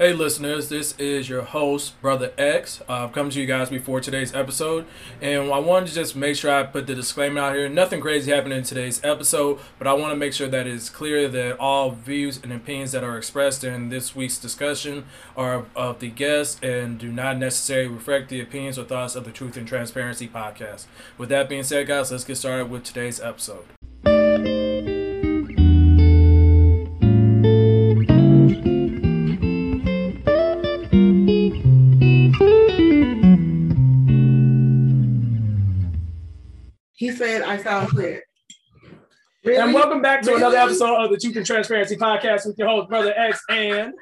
Hey, listeners, this is your host, Brother X. I've come to you guys before today's episode, and I wanted to just make sure I put the disclaimer out here. Nothing crazy happened in today's episode, but I want to make sure that it's clear that all views and opinions that are expressed in this week's discussion are of the guest and do not necessarily reflect the opinions or thoughts of the Truth and Transparency podcast. With that being said, guys, let's get started with today's episode. Said, I sound clear. And welcome back to another episode of the Truth and Transparency podcast with your host, Brother X, and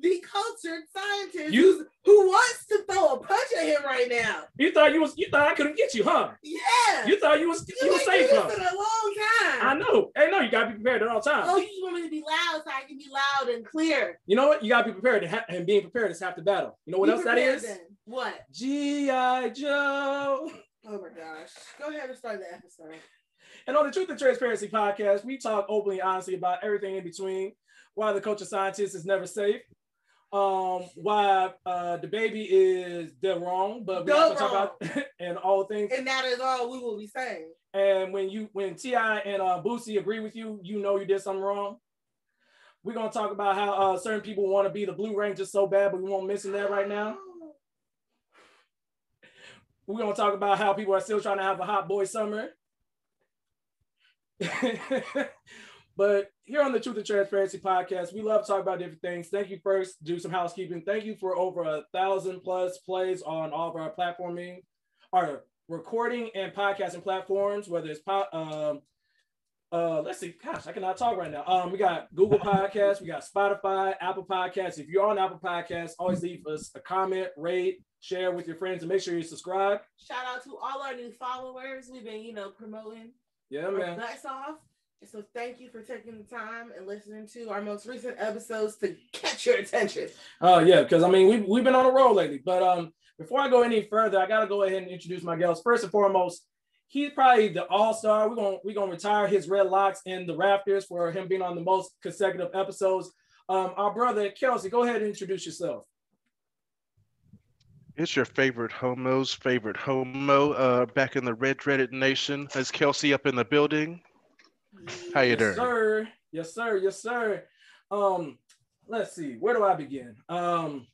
The cultured scientist You- who wants to throw a punch at him right now. you thought you was you thought I couldn't get you, huh? Yeah. You thought you was you was ain't safe, huh? in a long time. I know. Hey, no, you gotta be prepared at all times. Oh, you just want me to be loud so I can be loud and clear. You know what? You gotta be prepared, and, ha- and being prepared is half the battle. You know what Be else that is? then. What? G.I. Joe. Oh my gosh. Go ahead and start the episode. And on the Truth and Transparency podcast, we talk openly, honestly about everything in between. Why the culture scientist is never safe. Um, why uh, the baby is dead wrong, but we to talk about and all things. And that is all we will be saying. And when you when T.I. and uh, Boosie agree with you, you know you did something wrong. We're gonna talk about how uh, certain people want to be the Blue Rangers so bad, but we won't mention that right now. We're gonna talk about how people are still trying to have a hot boy summer. but here on the Truth and Transparency podcast, we love to talk about different things. Thank you first, do some housekeeping. Thank you for over a thousand plus plays on all of our platforming, our recording and podcasting platforms, whether it's po- um, uh, let's see, gosh, I cannot talk right now. Um, we got Google Podcasts, we got Spotify, Apple Podcasts. If you're on Apple Podcasts, always leave us a comment, rate, share with your friends, and make sure you subscribe. Shout out to all our new followers. We've been, you know, promoting Yeah, man. butts off. And so thank you for taking the time and listening to our most recent episodes to catch your attention. Oh yeah, because I mean we've we've been on a roll lately. But um, before I go any further, I gotta go ahead and introduce my guest. First and foremost, he's probably the all-star. We're gonna we're gonna retire his red locks in the rafters for him being on the most consecutive episodes. Um, our brother Kelsey, go ahead and introduce yourself. It's your favorite homo's favorite homo uh, back in the red dreaded nation. Is Kelsey up in the building? How you yes, doing? sir. Yes, sir. Yes, sir. Um, let's see. Where do I begin? Um,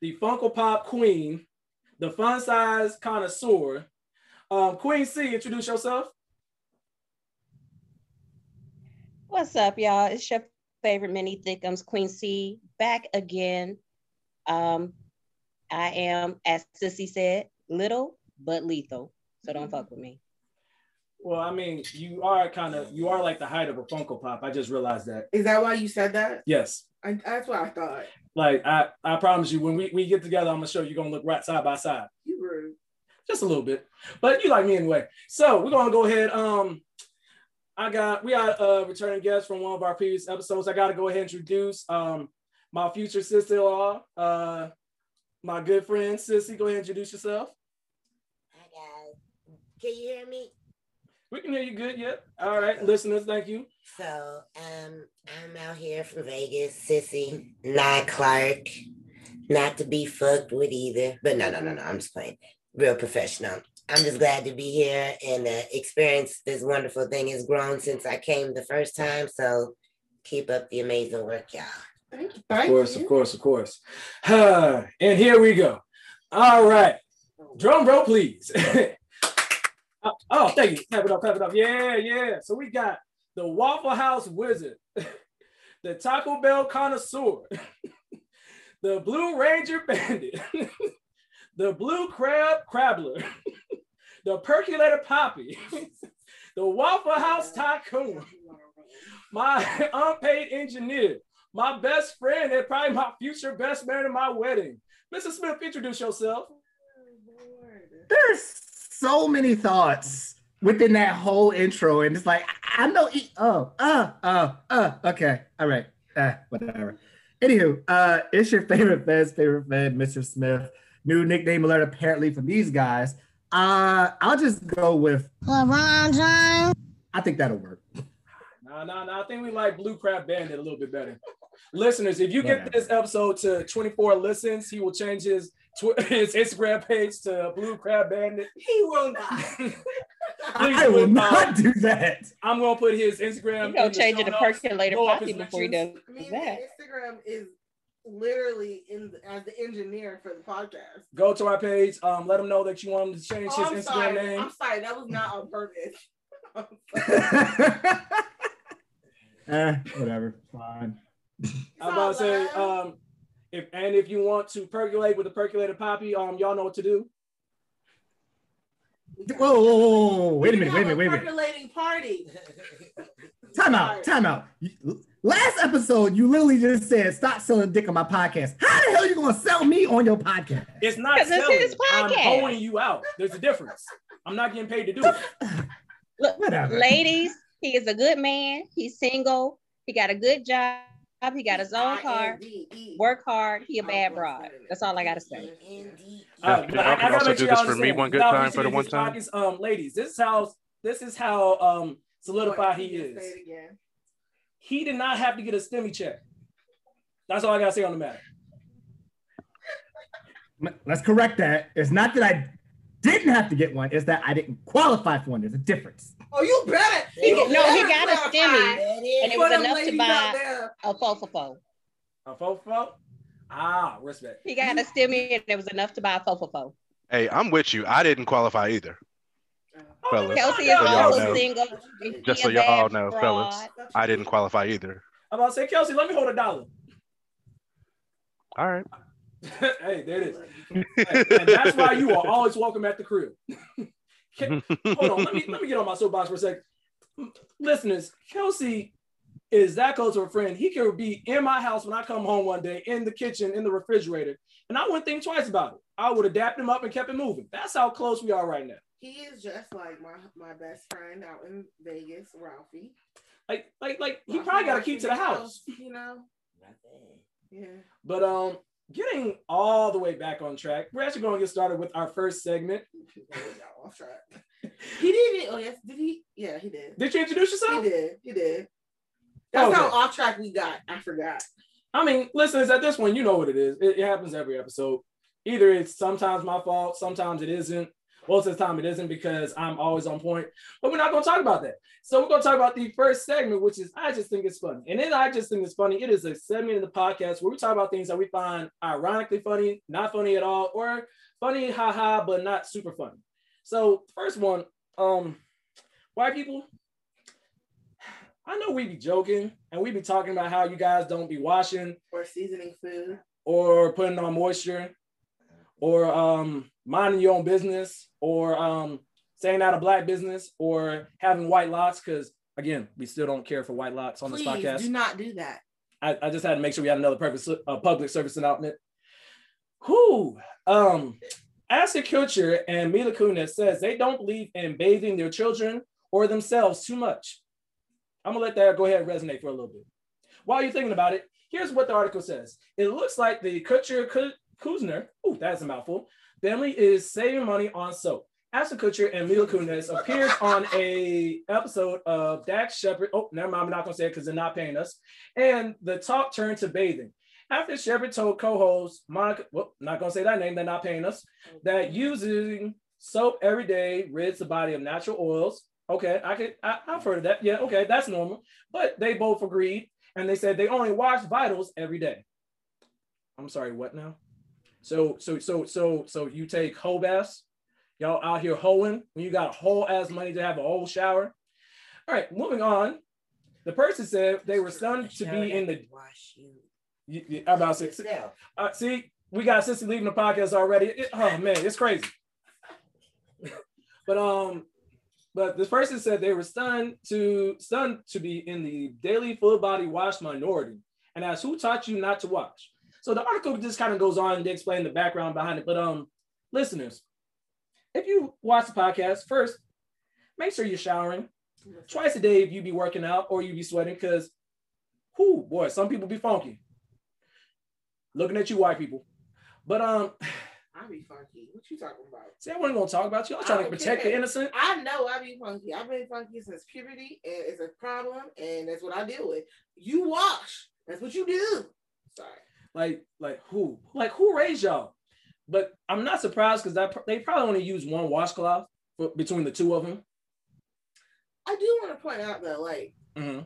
the Funko Pop Queen, the fun size connoisseur. Um, Queen C, introduce yourself. What's up, y'all? It's your favorite mini thickums, Queen C, back again. Um, I am, as Sissy said, little but lethal. So don't fuck with me. Well, I mean, you are kind of you are like the height of a Funko Pop. I just realized that. Is that why you said that? Yes. I, that's what I thought. Like I, I promise you, when we, we get together, I'm gonna show you gonna look right side by side. You rude. just a little bit, but you like me anyway. So we're gonna go ahead. Um, I got we got a returning guest from one of our previous episodes. I got to go ahead and introduce um my future sister-in-law, uh, my good friend Sissy. Go ahead and introduce yourself. Hi guys. Can you hear me? We can hear you good. Yep. All right, listeners, thank you. So, um, I'm out here from Vegas, sissy, not Clark, not to be fucked with either. But no, no, no, no. I'm just playing. Real professional. I'm just glad to be here and uh, experience this wonderful thing has grown since I came the first time. So, keep up the amazing work, y'all. Thank you. Of course, of course, of course. and here we go. All right, drum roll, please. oh, oh, thank you. Clap it up, clap it up. Yeah, yeah. So we got the Waffle House Wizard, the Taco Bell Connoisseur, the Blue Ranger Bandit, the Blue Crab Crabbler, the Percolator Poppy, the Waffle House Tycoon, my unpaid engineer, my best friend, and probably my future best man at my wedding. Mrs. Smith, introduce yourself. there's so many thoughts within that whole intro, and it's like I I know. e- Oh, uh, uh, uh. Okay, all right, uh, whatever. Anywho, uh, it's your favorite Fed's favorite Fed, Mr. Smith. New nickname alert apparently from these guys. Uh, I'll just go with LeBron James. I think that'll work. No, no, no. I think we like Blue Crab Bandit a little bit better. Listeners, if you get Whatever. this episode to 24 listens, he will change his tw- his Instagram page to Blue Crab Bandit. He will not. Please I will put, not do that. I'm gonna put his Instagram. You gonna in change it to notes. percolator Blow poppy his before he does I mean, that. Instagram is literally in the, as the engineer for the podcast. Go to our page. Um, let him know that you want him to change Oh, I'm his Instagram sorry. name. I'm sorry. That was not on purpose. Eh, whatever. Fine. I'm about to say, um, if and if you want to percolate with the percolator poppy, um, y'all know what to do. Whoa, whoa, whoa, whoa, wait a minute, wait a minute, wait a minute. Percolating party. Time out, time out. Last episode, you literally just said, stop selling dick on my podcast. How the hell you gonna sell me on your podcast? It's not 'Cause it's selling. his I'm podcast. holding you out. There's a difference. I'm not getting paid to do it. Look, Whatever. ladies, he is a good man. He's single. He got a good job. He got his own car. Work hard. He a bad broad. That's all I gotta say. Uh, Yeah, but I- I can also do this for me one good time for the one time. Um, ladies, this is how this is how um solidified he is. Say it again. He did not have to get a stimmy check. That's all I gotta say on the matter. Let's correct that. It's not that I didn't have to get one, is that I didn't qualify for one. There's a difference. Oh, you better. He you get- no, he better got a clarify stimmy. And it was enough to buy- out there. A fofofo. A fofo? Ah, respect. He got a stimmy and it was enough to buy a fofofo. Hey, I'm with you. I didn't qualify either. Oh, Fellas. Kelsey is y'all also know. single. Just so y'all bad know, broad. fellas. I didn't qualify either. I'm about to say, Kelsey, let me hold a dollar. All right. hey, there it is. Hey, and that's why you are always welcome at the crib. Hold on, let me let me get on my soapbox for a second. Listeners, Kelsey is that close to a friend. He could be in my house when I come home one day, in the kitchen, in the refrigerator, and I wouldn't think twice about it. I would adapt him up and kept it moving. That's how close we are right now. He is just like my my best friend out in Vegas, Ralphie. Like, like, like he Ralphie probably got a key to the the house. You know? Not. Yeah. But um, getting all the way back on track, we're actually going to get started with our first segment. Y'all off track. He did. Oh yes, did he? Yeah, he did. Did you introduce yourself? He did. He did. That's Okay. how off track we got. I forgot. I mean, listeners, at this point, you know what it is. It, it happens every episode. Either it's sometimes my fault, sometimes it isn't. Most of the time, it isn't because I'm always on point. But we're not going to talk about that. So we're going to talk about the first segment, which is I just think it's funny. And then I just think it's funny. It is a segment in the podcast where we talk about things that we find ironically funny, not funny at all, or funny, haha, but not super funny. So first one, um, white people. I know we be joking and we be talking about how you guys don't be washing Or seasoning food. or putting on moisture or um, minding your own business or um, staying out of black business or having white locks because again we still don't care for white locks on Please this podcast do not do that. I, I just had to make sure we had another purpose, uh, public service announcement who um Ashton Kutcher and Mila Kunis says they don't believe in bathing their children or themselves too much. I'm gonna let that go ahead and resonate for a little bit. While you're thinking about it, here's what the article says. It looks like the Kutcher Ku- Kuzner, ooh, that's a mouthful, family is saving money on soap. Ashton Kutcher and Mila Kunis appears on a episode of Dax Shepard. Oh, never mind, I'm not gonna say it because they're not paying us. And the talk turned to bathing. After Shepard told co-host Monica, well, not gonna say that name, they're not paying us, that using soap every day rids the body of natural oils. Okay, I could, I, I've heard of that. Yeah, okay, that's normal. But they both agreed, and they said they only wash vitals every day. I'm sorry, what now? So, so, so, so, so you take whole baths, y'all out here hoeing when you got whole ass money to have a whole shower. All right, moving on. The person said they were stunned to be in the. Wash you. You, you, I'm about say, uh, see, we got Sissy leaving the podcast already. It- oh man, it's crazy. but um, but this person said they were stunned to stunned to be in the daily full body wash minority, and asked who taught you not to wash. So the article just kind of goes on to explain the background behind it. But um, listeners, if you watch the podcast first, make sure you're showering twice a day if you be working out or you be sweating because, whoo boy, some people be funky. Looking at you, white people. But um, I'm be funky. What you talking about? See, I wasn't gonna talk about you. I was I trying to protect care. the innocent. I know I be funky. I've been funky since puberty, and it's a problem, and that's what I deal with. You wash. That's what you do. Sorry. Like, like who? Like who raised y'all? But I'm not surprised because they probably only use one washcloth for, between the two of them. I do want to point out though, like hmm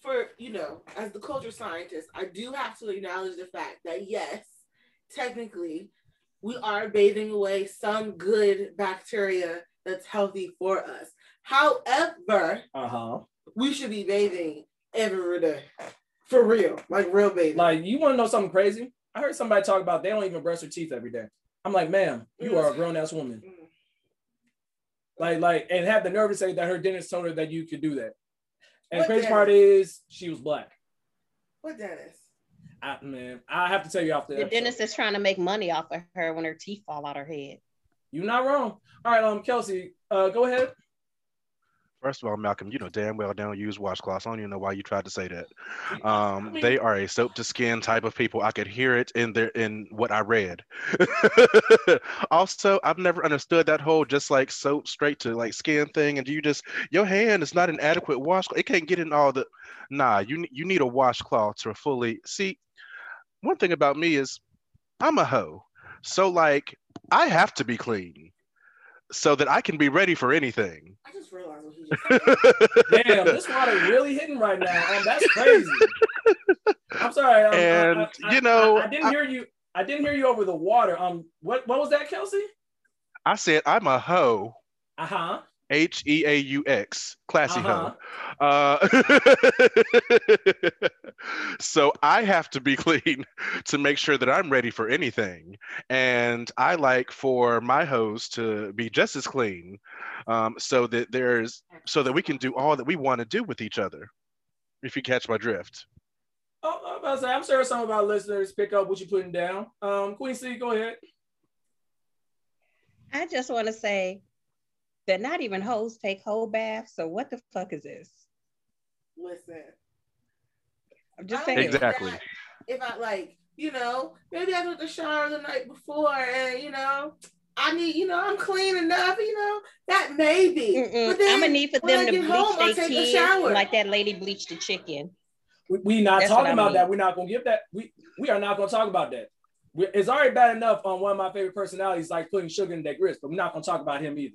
for you know, as the culture scientist, I do have to acknowledge the fact that yes, technically, we are bathing away some good bacteria that's healthy for us. However, Uh huh. we should be bathing every day. For real. Like real bathing. Like, you want to know something crazy? I heard somebody talk about they don't even brush their teeth every day. I'm like, ma'am, you are a grown ass woman. Mm. Like, like, and have the nerve to say that her dentist told her that you could do that. And What crazy dentist? part is she was black. What dentist? I, man, I have to tell you off the, The episode. dentist is trying to make money off of her when her teeth fall out her head. You're not wrong. All right, um, Kelsey, uh, go ahead. First of all, Malcolm, you know damn well they don't use washcloths. I don't even know why you tried to say that. Um, mean- they are a soap to skin type of people. I could hear it in their in what I read. also, I've never understood that whole just like soap straight to like skin thing. And do you just your hand is not an adequate washcloth? It can't get in all the. Nah, you you need a washcloth to fully see. One thing about me is I'm a hoe, so like I have to be clean so that I can be ready for anything. I just realized what he just said. Damn, this water really hitting right now. Um, that's crazy. I'm sorry. Um, I- And, I, I- you know, I, I didn't hear you. I didn't hear you over the water. Um, what what was that, Kelsey? I said I'm a hoe. Uh huh. H E A U X, classy Uh-huh. hoe. Uh, so I have to be clean to make sure that I'm ready for anything, and I like for my hoes to be just as clean, um, so that there's so that we can do all that we want to do with each other. If you catch my drift. Oh, I'm, about to say, I'm sure some of our listeners pick up what you're putting down. Um, Queen C, go ahead. I just want to say that not even hoes take whole baths. So what the fuck is this? Listen. I'm just saying. Exactly. If I like, you know, maybe I took the shower the night before and, you know, I need, you know, I'm clean enough, you know, that maybe. But then I'm gonna need for them to bleach home, I their a kids like that lady bleached the chicken. We, we not That's talking about mean. that. We're not gonna give that. We we are not gonna talk about that. We, it's already bad enough on one of my favorite personalities, like putting sugar in that grits, but we're not gonna talk about him either.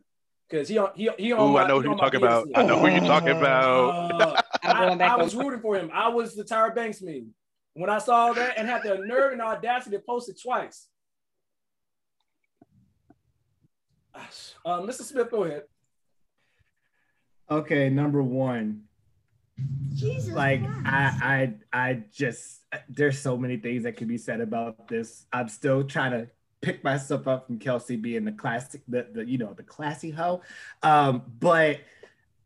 Because he on he he on Ooh, my, I know who you're talking about. PhD. I know who you're talking about. Uh, I'm I, going back I on- was rooting for him. I was the Tyra Banks meme. When I saw that and had the nerve and audacity to post it twice. Um, Mr. Smith, go ahead. Okay, number one. Jesus like I, I, I just there's so many things that could be said about this. I'm still trying to pick myself up from Kelsey being the classic, the, the you know the classy hoe. Um, but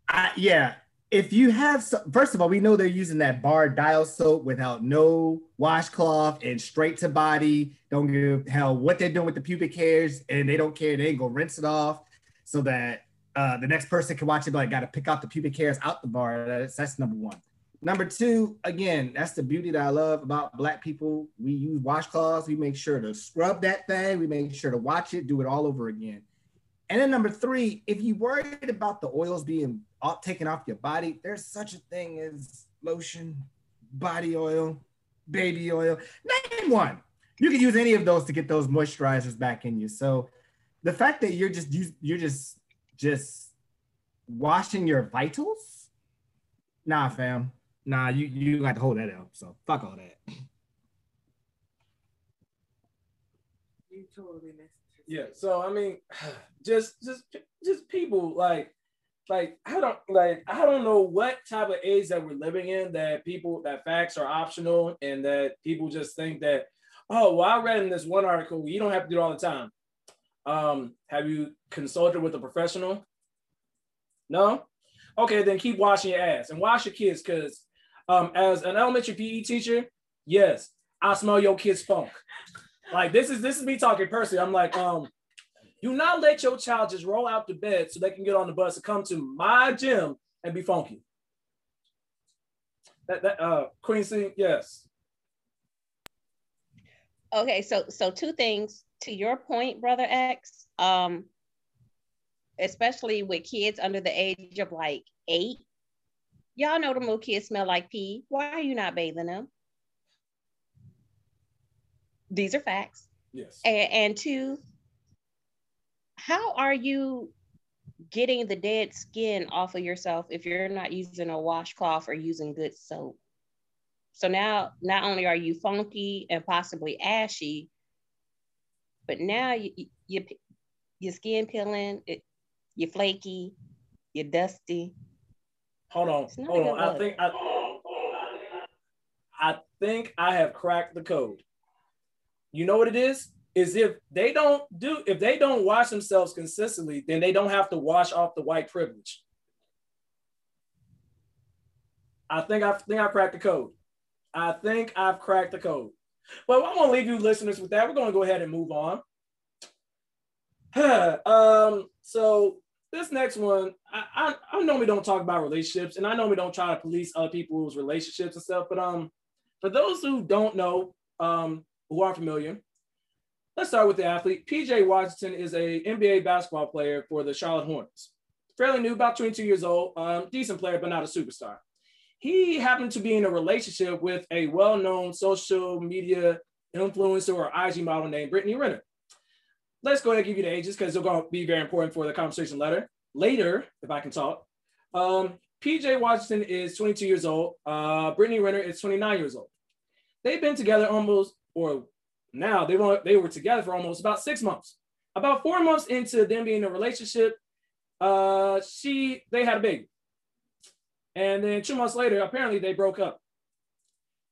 I, yeah, if you have some, first of all, we know they're using that bar dial soap without no washcloth and straight to body. Don't give hell what they're doing with the pubic hairs, and they don't care. They ain't gonna rinse it off so that uh, the next person can watch it. But I got to pick out the pubic hairs out the bar. That's, that's number one. Number two, again, that's the beauty that I love about Black people. We use washcloths. We make sure to scrub that thing. We make sure to watch it, do it all over again. And then number three, if you worried about the oils being all, taken off your body, there's such a thing as lotion, body oil, baby oil. Name one. You can use any of those to get those moisturizers back in you. So the fact that you're just you're just just washing your vitals, nah, fam. Nah, you you got to hold that up. So fuck all that. You totally missed. Yeah. So I mean, just just just people like like I don't like I don't know what type of age that we're living in that people that facts are optional and that people just think that oh well I read in this one article you don't have to do it all the time. Um, have you consulted with a professional? No. Okay, then keep washing your ass and wash your kids because um, as an elementary PE teacher, yes, I smell your kids' funk. Like this is this is me talking personally. I'm like, um, do not let your child just roll out the bed so they can get on the bus and come to my gym and be funky. That that uh Queen C, yes. Okay, so so two things to your point, brother X, um, especially with kids under the age of like eight, y'all know the little kids smell like pee. Why are you not bathing them? These are facts. Yes. And, and two, how are you getting the dead skin off of yourself if you're not using a washcloth or using good soap? So now, not only are you funky and possibly ashy, but now you, you your skin peeling, it, you're flaky, you're dusty. Hold on, hold on. I look. think I, I think I have cracked the code. You know what it is? Is if they don't do, if they don't wash themselves consistently, then they don't have to wash off the white privilege. I think I think I cracked the code. I think I've cracked the code. But I'm gonna leave you listeners with that. We're gonna go ahead and move on. um, so this next one, I, I I normally don't talk about relationships, and I normally don't try to police other people's relationships and stuff. But um, for those who don't know, um, who aren't familiar, let's start with the athlete. PJ Washington is a NBA basketball player for the Charlotte Hornets. Fairly new, about 22 years old, um, decent player, but not a superstar. He happened to be in a relationship with a well-known social media influencer or IG model named Brittany Renner. Let's go ahead and give you the ages because they're going to be very important for the conversation letter. Later, if I can talk, um, PJ Washington is 22 years old. Uh, Brittany Renner is 29 years old. They've been together almost, or now they were they were together for almost about six months. About four months into them being in a relationship, uh, she they had a baby, and then two months later, apparently they broke up.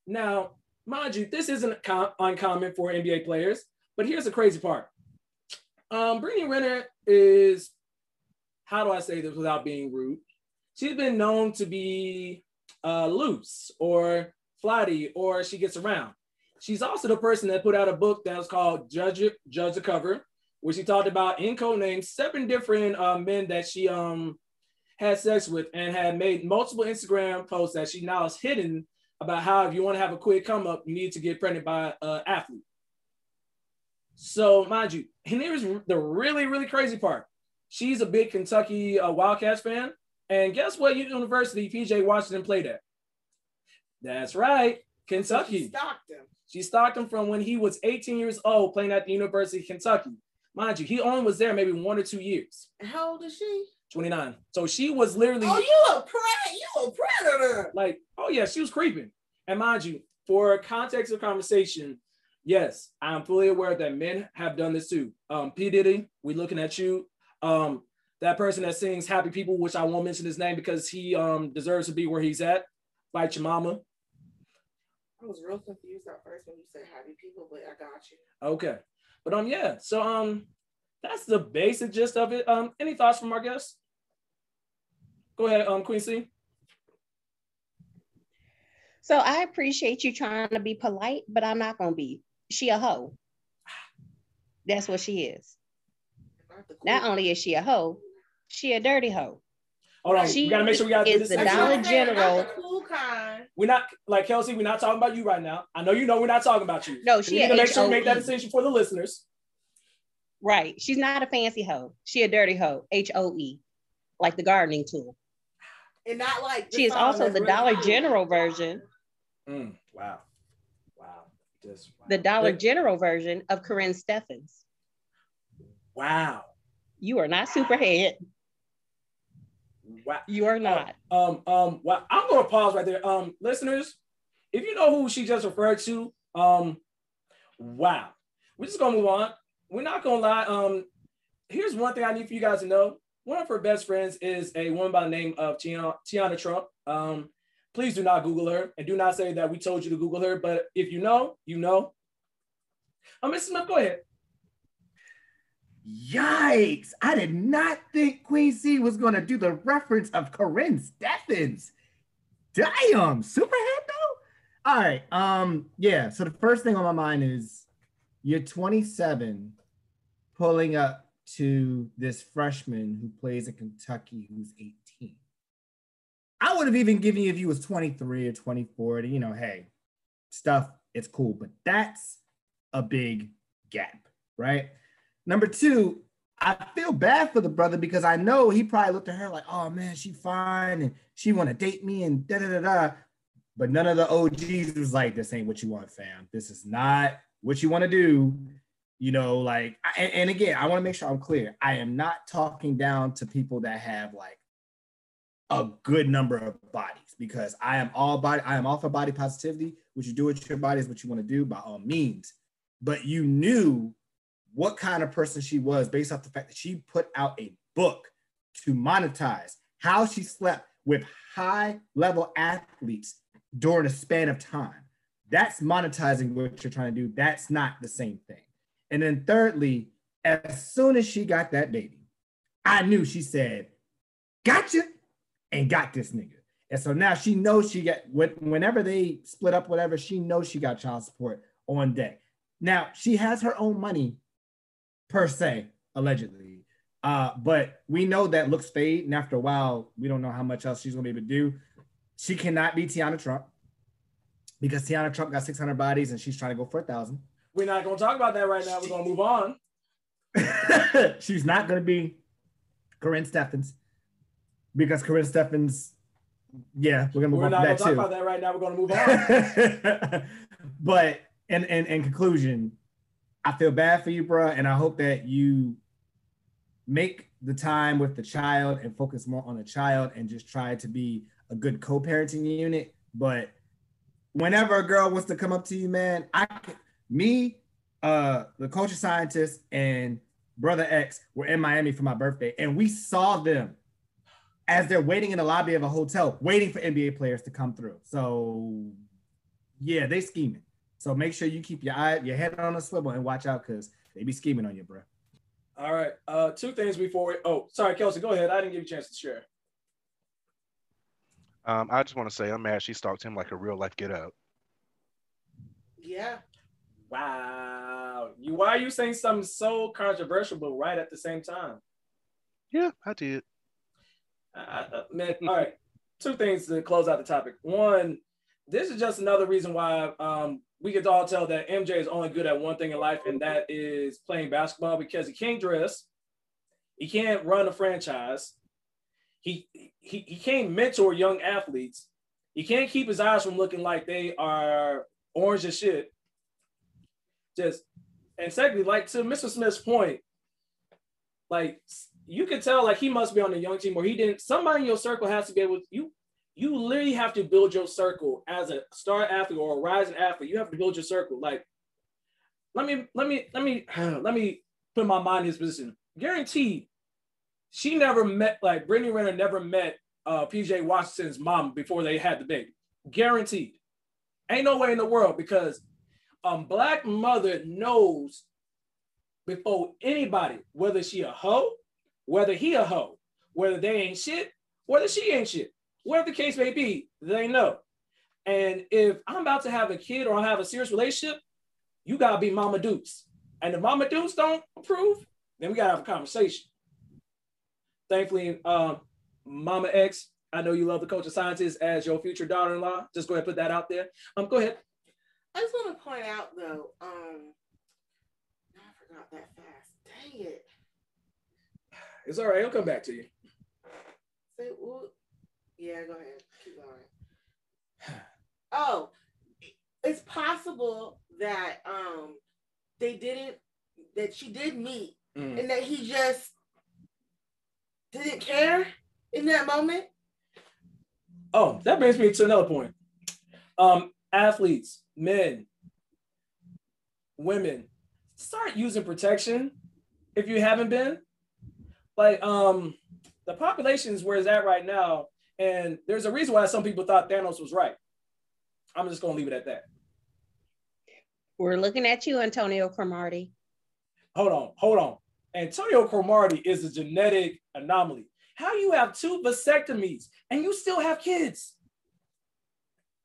Now, mind you, this isn't com- uncommon for NBA players, but here's the crazy part. Um, Brittany Renner is, how do I say this without being rude? She's been known to be uh, loose or flighty, or she gets around. She's also the person that put out a book that was called Judge It, Judge the Cover, where she talked about in code names seven different uh, men that she um had sex with and had made multiple Instagram posts that she now has hidden about how if you want to have a quick come up, you need to get pregnant by an athlete. So mind you, and here's the really, really crazy part. She's a big Kentucky uh, Wildcats fan. And guess what university PJ Washington played at? That's right, Kentucky. She Kentucky. stalked him. She stalked him from when he was 18 years old playing at the University of Kentucky. Mind you, he only was there maybe one or two years, How old is she? 29. So she was literally Oh, you a pre- you a predator. like, oh yeah, she was creeping. And mind you, for context of conversation, yes, I'm fully aware that men have done this too. Um, P. Diddy, we looking at you. Um, that person that sings Happy People, which I won't mention his name because he um deserves to be where he's at. Fight your mama. I was real confused at first when you said happy people, but I got you. Okay. But um, yeah, so um that's the basic gist of it. Um, any thoughts from our guests? Go ahead, um, Queen C. So I appreciate you trying to be polite, but I'm not gonna be. She a hoe. That's what she is. Not, the Not cool- only is she a hoe, she a dirty hoe. All right, She we gotta make sure we gotta do is this. the Dollar General- Not the cool kind. We're not like Kelsey. We're not talking about you right now. I know you know we're not talking about you. No, we she need a to make sure we make that HOE. distinction for the listeners. Right. She's not a fancy hoe. She a dirty hoe. H O E, like the gardening tool. And not like She is also the Dollar. General version, Mm, wow, wow, just wow. The Dollar General version of Karrine Steffans. Wow, You are not superhead. wow. You are not. Um, um, well, I'm gonna pause right there. Um, listeners, if you know who she just referred to, um, wow, we're just gonna move on. We're not gonna lie. Um, here's one thing I need for you guys to know. One of her best friends is a woman by the name of Tiana, Teanna Trump. Um, please do not Google her and do not say that we told you to Google her. But if you know, you know. Um, Mrs. Smith, go ahead. Yikes! I did not think Queen C was gonna do the reference of Karrine Steffans. Damn, Superhead though. All right. Um. Yeah. So the first thing on my mind is you're 27, pulling up to this freshman who plays in Kentucky who's 18. I would have even given you if you was 23 or 24. To, you know, hey, stuff. It's cool, but that's a big gap right? Number two, I feel bad for the brother because I know he probably looked at her like, oh man, she fine and she want to date me and da da da da. But none of the OGs was like, this ain't what you want, fam. This is not what you want to do. You know, like, and, and again, I want to make sure I'm clear. I am not talking down to people that have like a good number of bodies because I am all body, I am all for body positivity. What you do with your body is what you want to do by all means. But you knew what kind of person she was based off the fact that she put out a book to monetize how she slept with high level athletes during a span of time. That's monetizing what you're trying to do. That's not the same thing. And then, thirdly, as soon as she got that baby, I knew she said, Gotcha, and got this nigga. And so now she knows she got whenever they split up, whatever, she knows she got child support on deck. Now she has her own money per se, allegedly. Uh, but we know that looks fade, and after a while, we don't know how much else she's gonna be able to do. She cannot be Teanna Trump because Teanna Trump got 600 bodies and she's trying to go for a thousand. We're not gonna talk about that right now. We're gonna move on. she's not gonna be Karrine Steffans because Karrine Steffans, yeah, we're gonna move on. we're on not to gonna talk too. about that right now. We're gonna move on. but in, in in conclusion, I feel bad for you, bro, and I hope that you make the time with the child and focus more on the child and just try to be a good co-parenting unit. But whenever a girl wants to come up to you, man, I me, uh, the culture scientist and brother X were in Miami for my birthday, and we saw them as they're waiting in the lobby of a hotel, waiting for NBA players to come through. So yeah, they scheming. So make sure you keep your eye, your head on a swivel and watch out because they be scheming on you, bro. All right. Uh, two things before we. Oh, sorry, Kelsey. Go ahead. I didn't give you a chance to share. Um, I just want to say I'm mad she stalked him like a real life get out. Yeah. Wow. You why are you saying something so controversial but right at the same time? Yeah, I did. Uh, man, all right. Two things to close out the topic. One, this is just another reason why um, we could all tell that MJ is only good at one thing in life, and that is playing basketball because he can't dress, he can't run a franchise, he he, he can't mentor young athletes, he can't keep his eyes from looking like they are orange as shit. Just and secondly, like to Mr. Smith's point, like you can tell like he must be on the young team or he didn't. Somebody in your circle has to be able to, you. You literally have to build your circle as a star athlete or a rising athlete. You have to build your circle. Like, let me let me let me let me put my mind in his position. Guaranteed, she never met like Brittany Renner never met uh, PJ Washington's mom before they had the baby. Guaranteed. Ain't no way in the world because a black mother knows before anybody whether she a hoe, whether he a hoe, whether they ain't shit, whether she ain't shit, whatever the case may be, they know. And if I'm about to have a kid or I have a serious relationship, you gotta be Mama Dukes. And if Mama Dukes don't approve, then we gotta have a conversation. Thankfully, um, Mama X, I know you love the culture scientist as your future daughter-in-law. Just go ahead and put that out there. Um, go ahead. I just want to point out though, um, I forgot that fast. Dang it. It's all right. I'll come back to you. Say, yeah, go ahead. Keep going. Oh, it's possible that um they didn't that she did meet Mm. and that he just didn't care in that moment. Oh, that brings me to another point. Um, athletes, men, women, start using protection if you haven't been. Like, um, the population is where it's at right now, and there's a reason why some people thought Thanos was right. I'm just gonna leave it at that. We're looking at you, Antonio Cromartie. Hold on, hold on. Antonio Cromartie is a genetic anomaly. How you have two vasectomies and you still have kids?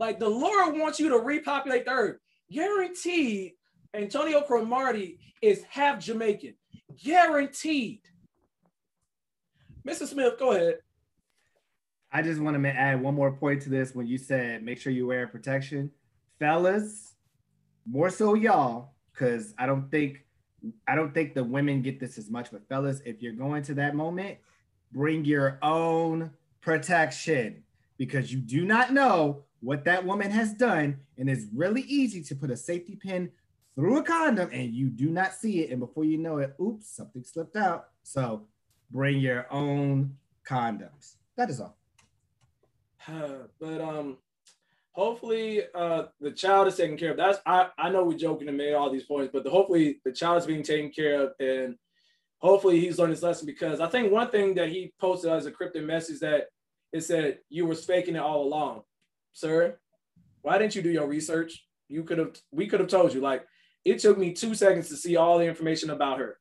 Like the Lord wants you to repopulate the earth. Guaranteed, Antonio Cromartie is half Jamaican. Guaranteed. Mr. Smith, go ahead. I just want to add one more point to this when you said make sure you wear protection. Fellas, more so y'all, because I don't think I don't think the women get this as much, but fellas, if you're going to that moment, bring your own protection because you do not know what that woman has done. And it's really easy to put a safety pin through a condom and you do not see it. And before you know it, oops, something slipped out. So bring your own condoms. That is all. but um hopefully uh the child is taken care of. That's I, I know we're joking and made all these points, but the, hopefully the child is being taken care of and hopefully he's learned his lesson because I think one thing that he posted as a cryptic message that it said you were faking it all along. Sir, why didn't you do your research? You could have we could have told you. Like it took me two seconds to see all the information about her.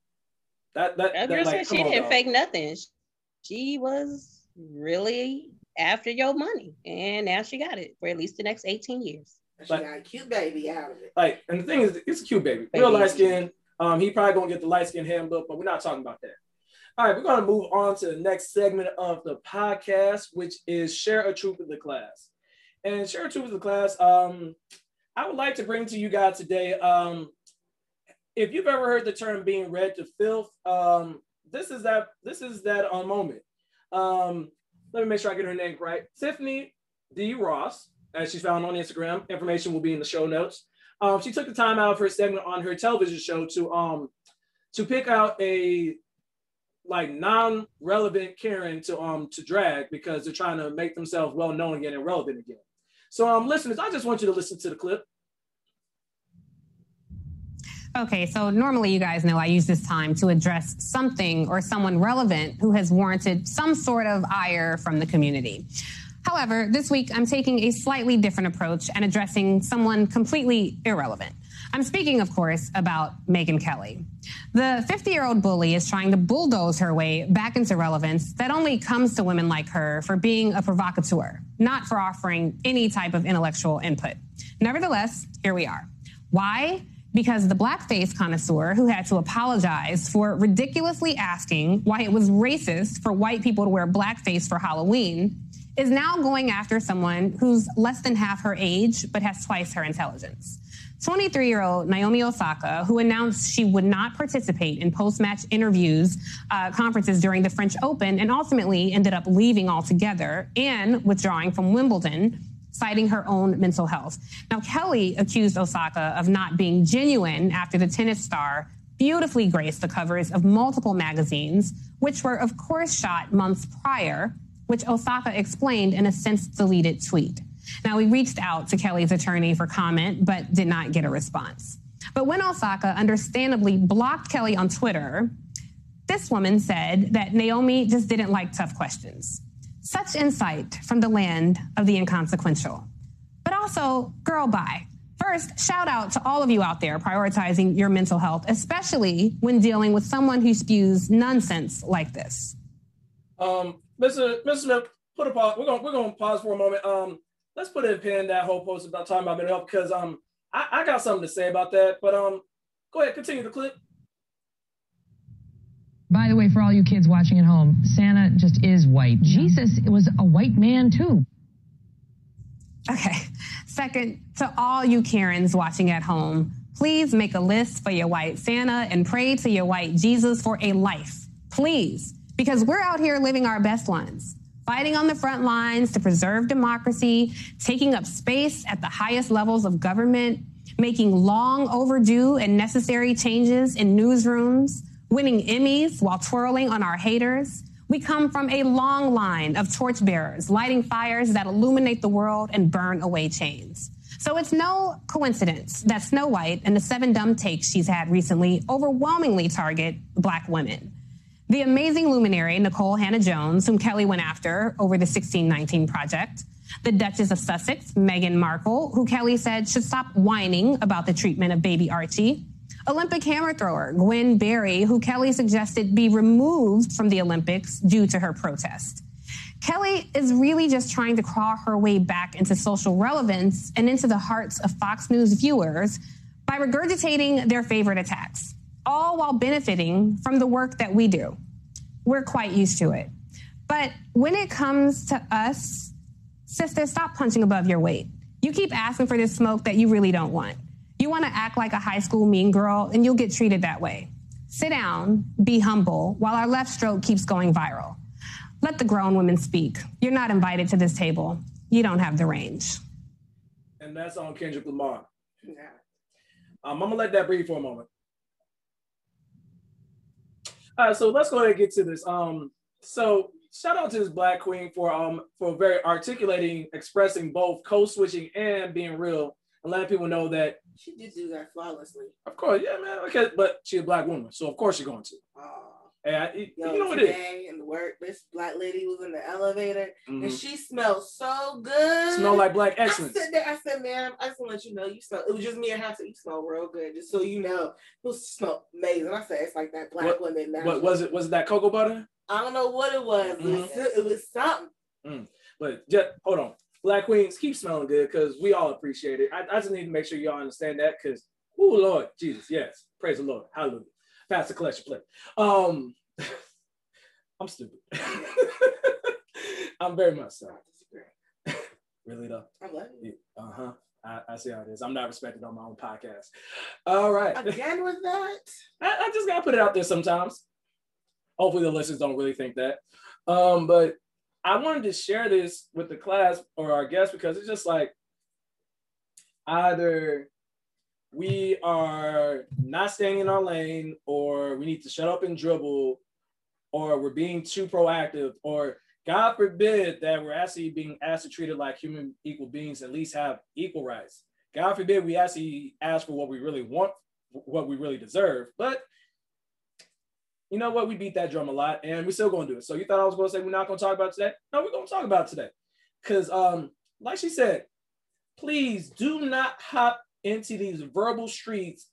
That that, that, that like, she didn't dog. fake nothing. She was really after your money, and now she got it for at least the next 18 years. She like, got a cute baby out of it. Like, and the thing is, it's a cute baby, baby. real light skin. Um, he probably gonna get the light skin handbook, but we're not talking about that. All right, we're gonna move on to the next segment of the podcast, which is share a truth with the class. And share a truth with the class. Um, I would like to bring to you guys today. Um, if you've ever heard the term being read to filth, um, this is that this is that moment. Um, let me make sure I get her name right. Tiffany D. Ross, as she's found on Instagram. Information will be in the show notes. Um, she took the time out of her segment on her television show to um to pick out a like non-relevant Karen to um to drag because they're trying to make themselves well known again and relevant again. So um listeners, I just want you to listen to the clip. Okay, so normally you guys know I use this time to address something or someone relevant who has warranted some sort of ire from the community. However, this week I'm taking a slightly different approach and addressing someone completely irrelevant. I'm speaking, of course, about Megyn Kelly. The 50 year old bully is trying to bulldoze her way back into relevance that only comes to women like her for being a provocateur, not for offering any type of intellectual input. Nevertheless, here we are. Why? Because the blackface connoisseur who had to apologize for ridiculously asking why it was racist for white people to wear blackface for Halloween is now going after someone who's less than half her age but has twice her intelligence. 23 year old Naomi Osaka, who announced she would not participate in post match interviews, uh, conferences during the French Open, and ultimately ended up leaving altogether and withdrawing from Wimbledon citing her own mental health. Now, Kelly accused Osaka of not being genuine after the tennis star beautifully graced the covers of multiple magazines, which were, of course, shot months prior, which Osaka explained in a since deleted tweet. Now, we reached out to Kelly's attorney for comment, but did not get a response. But when Osaka understandably blocked Kelly on Twitter, this woman said that Naomi just didn't like tough questions. Such insight from the land of the inconsequential. But also, girl, bye. First, shout out to all of you out there prioritizing your mental health, especially when dealing with someone who spews nonsense like this. Um, Mr. Mr. Smith, put a pause. We're gonna we're gonna pause for a moment. Um, let's put a pin in that whole post about talking about mental health because um I, I got something to say about that. But um, go ahead, continue the clip. By the way, for all you kids watching at home, Santa just is white. Jesus was a white man too. Okay. Second, to all you Karens watching at home, please make a list for your white Santa and pray to your white Jesus for a life. Please. Because we're out here living our best ones, fighting on the front lines to preserve democracy, taking up space at the highest levels of government, making long overdue and necessary changes in newsrooms winning Emmys while twirling on our haters. We come from a long line of torchbearers, lighting fires that illuminate the world and burn away chains. So it's no coincidence that Snow White and the seven dumb takes she's had recently overwhelmingly target Black women. The amazing luminary Nikole Hannah-Jones, whom Kelly went after over the 1619 Project, the Duchess of Sussex, Meghan Markle, who Kelly said should stop whining about the treatment of baby Archie, Olympic hammer thrower Gwen Berry, who Kelly suggested be removed from the Olympics due to her protest. Kelly is really just trying to crawl her way back into social relevance and into the hearts of Fox News viewers by regurgitating their favorite attacks, all while benefiting from the work that we do. We're quite used to it. But when it comes to us, sisters, stop punching above your weight. You keep asking for this smoke that you really don't want. You want to act like a high school mean girl, and you'll get treated that way. Sit down, be humble, while our left stroke keeps going viral. Let the grown women speak. You're not invited to this table. You don't have the range. And that's on Kendrick Lamar. Yeah. Um, I'm gonna let that breathe for a moment. All right, so let's go ahead and get to this. Um, so shout out to this black queen for um for very articulating, expressing both code switching and being real, and letting people know that She did do that flawlessly. of course, yeah, man, okay, but she's a black woman, so of course you're going to. Oh, And I, you yo, know what it is. in the work, this black lady was in the elevator and Mhm. she smelled so good. Smell like black I said there, I said, ma'am, I just want to let you know you smell. It was just me and her. Said, you smell real good, just so you know. It was smell amazing. I said, it's like that black What- woman. What was it? Was it that cocoa butter? I don't know what it was. It, was it was something. But just hold on, black queens keep smelling good because we all appreciate it. I, I just need to make sure y'all understand that because, oh Lord Jesus, yes, praise the Lord, hallelujah. Pass the collection plate. Um, I'm stupid. I'm very much so. Really though. I love you. Uh huh. I, I see how it is. I'm not respected on my own podcast. All right. Again with that. I, I just gotta put it out there sometimes. Hopefully the listeners don't really think that. Um, but I wanted to share this with the class or our guests because it's just like either we are not staying in our lane or we need to shut up and dribble or we're being too proactive or God forbid that we're actually being asked to treat it like human equal beings, at least have equal rights. God forbid we actually ask for what we really want, what we really deserve. But you know what? We beat that drum a lot and we're still to do it. So you thought I was to say we're not to talk about today? No, we're to talk about today. Because, um, like she said, please do not hop into these verbal streets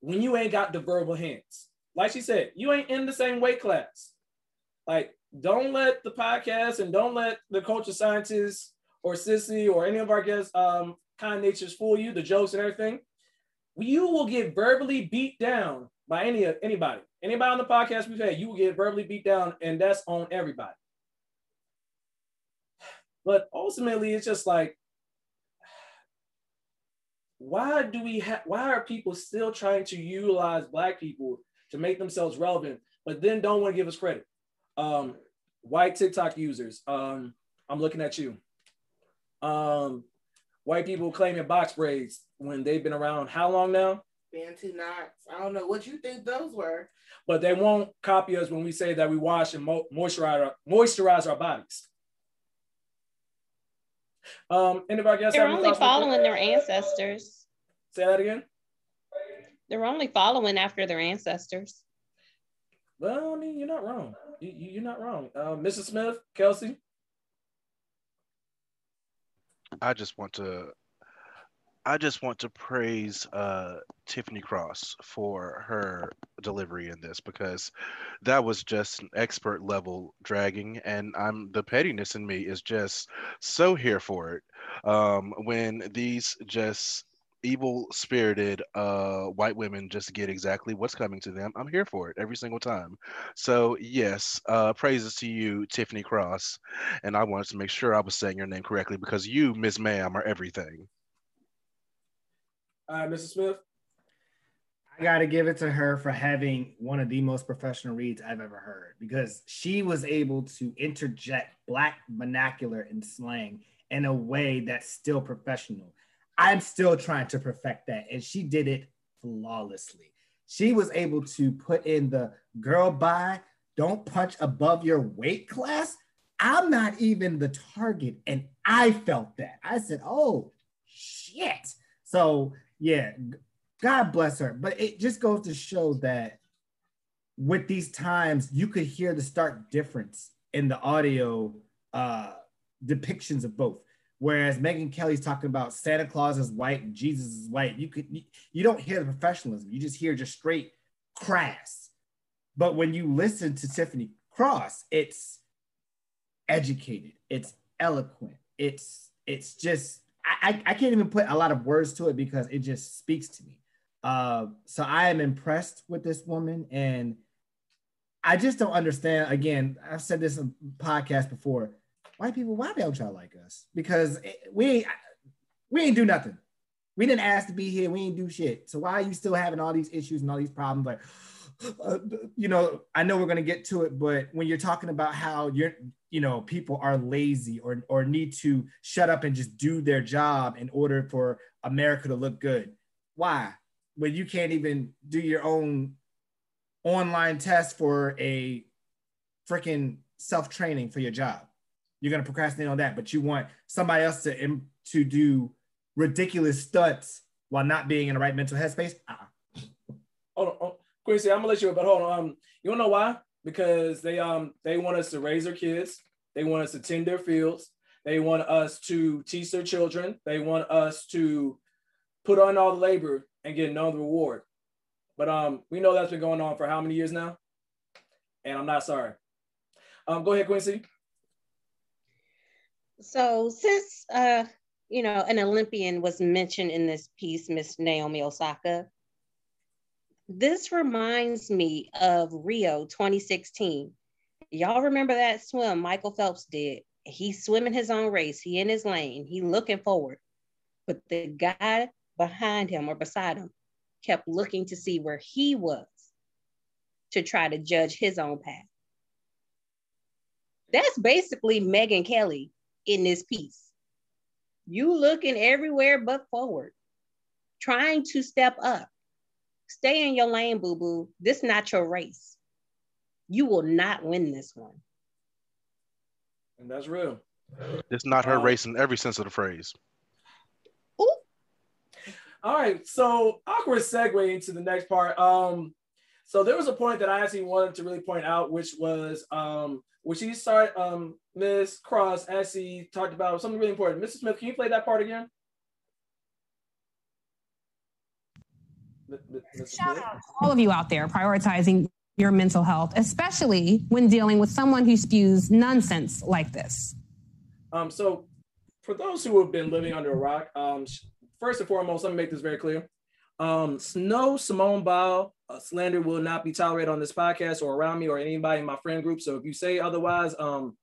when you ain't got the verbal hands. Like she said, you ain't in the same weight class. Like, don't let the podcast and don't let the culture scientists or Sissy or any of our guests, um, kind natures fool you, the jokes and everything. You will get verbally beat down by any anybody. Anybody on the podcast we've had, you will get verbally beat down, and that's on everybody. But ultimately, it's just like, why do we have? Why are people still trying to utilize Black people to make themselves relevant, but then don't want to give us credit? Um, white TikTok users. Um, I'm looking at you. Um, white people claiming box braids when they've been around how long now? Bantu knots. I don't know what you think those were. But they won't copy us when we say that we wash and mo- moisturize moisturize our bodies. Um, any of our guests They're only thoughts on that? following their ancestors. Say that again. They're only following after their ancestors. Well, I mean, you're not wrong. You, you, you're not wrong. Uh, Mrs. Smith, Kelsey. I just want to I just want to praise uh, Tiffany Cross for her delivery in this because that was just an expert level dragging, and I'm the pettiness in me is just so here for it. Um, when these just evil spirited uh, white women just get exactly what's coming to them, I'm here for it every single time. So yes, uh, praises to you, Tiffany Cross, and I wanted to make sure I was saying your name correctly because you, Miss Ma'am, are everything. Mrs. Smith. I got to give it to her for having one of the most professional reads I've ever heard because she was able to interject black vernacular and slang in a way that's still professional. I'm still trying to perfect that, and she did it flawlessly. She was able to put in the girl by, don't punch above your weight class. I'm not even the target, and I felt that. I said, oh, shit. So, yeah, God bless her. But it just goes to show that with these times, you could hear the stark difference in the audio uh, depictions of both. Whereas Megyn Kelly's talking about Santa Claus is white and Jesus is white. You could you don't hear the professionalism. You just hear just straight crass. But when you listen to Tiffany Cross, it's educated, it's eloquent, it's it's just I, I can't even put a lot of words to it because it just speaks to me. Uh, so I am impressed with this woman, and I just don't understand. Again, I've said this in podcast before. White people, why don't y'all like us? Because we ain't, we ain't do nothing. We didn't ask to be here. We ain't do shit. So why are you still having all these issues and all these problems? Like, you know, I know we're gonna get to it, but when you're talking about how you're, you know, people are lazy or or need to shut up and just do their job in order for America to look good. Why? When you can't even do your own online test for a freaking self training for your job. You're gonna procrastinate on that, but you want somebody else to to do ridiculous stunts while not being in the right mental headspace. Uh-uh. Quincy, I'm gonna let you, but hold on. Um, you wanna know why? Because they um they want us to raise their kids. They want us to tend their fields. They want us to teach their children. They want us to put on all the labor and get no reward. But um, we know that's been going on for how many years now? And I'm not sorry. Um, go ahead, Quincy. So since uh, you know, an Olympian was mentioned in this piece, Miss Naomi Osaka, this reminds me of Rio 2016. Y'all remember that swim Michael Phelps did? He's swimming his own race. He in his lane. He looking forward. But the guy behind him or beside him kept looking to see where he was to try to judge his own path. That's basically Megyn Kelly in this piece. You looking everywhere but forward, trying to step up. Stay in your lane, boo boo. This is not your race. You will not win this one. And that's real. It's not her um, race in every sense of the phrase. Ooh. All right, so awkward segue into the next part. Um, so there was a point that I actually wanted to really point out, which was um, which he started um Miss Cross actually talked about something really important. Mrs. Smith, can you play that part again? Shout out all of you out there prioritizing your mental health, especially when dealing with someone who spews nonsense like this. Um, so for those who have been living under a rock, um, first and foremost, let me make this very clear. Um, no Simone Biles uh, slander will not be tolerated on this podcast or around me or anybody in my friend group. So if you say otherwise, um,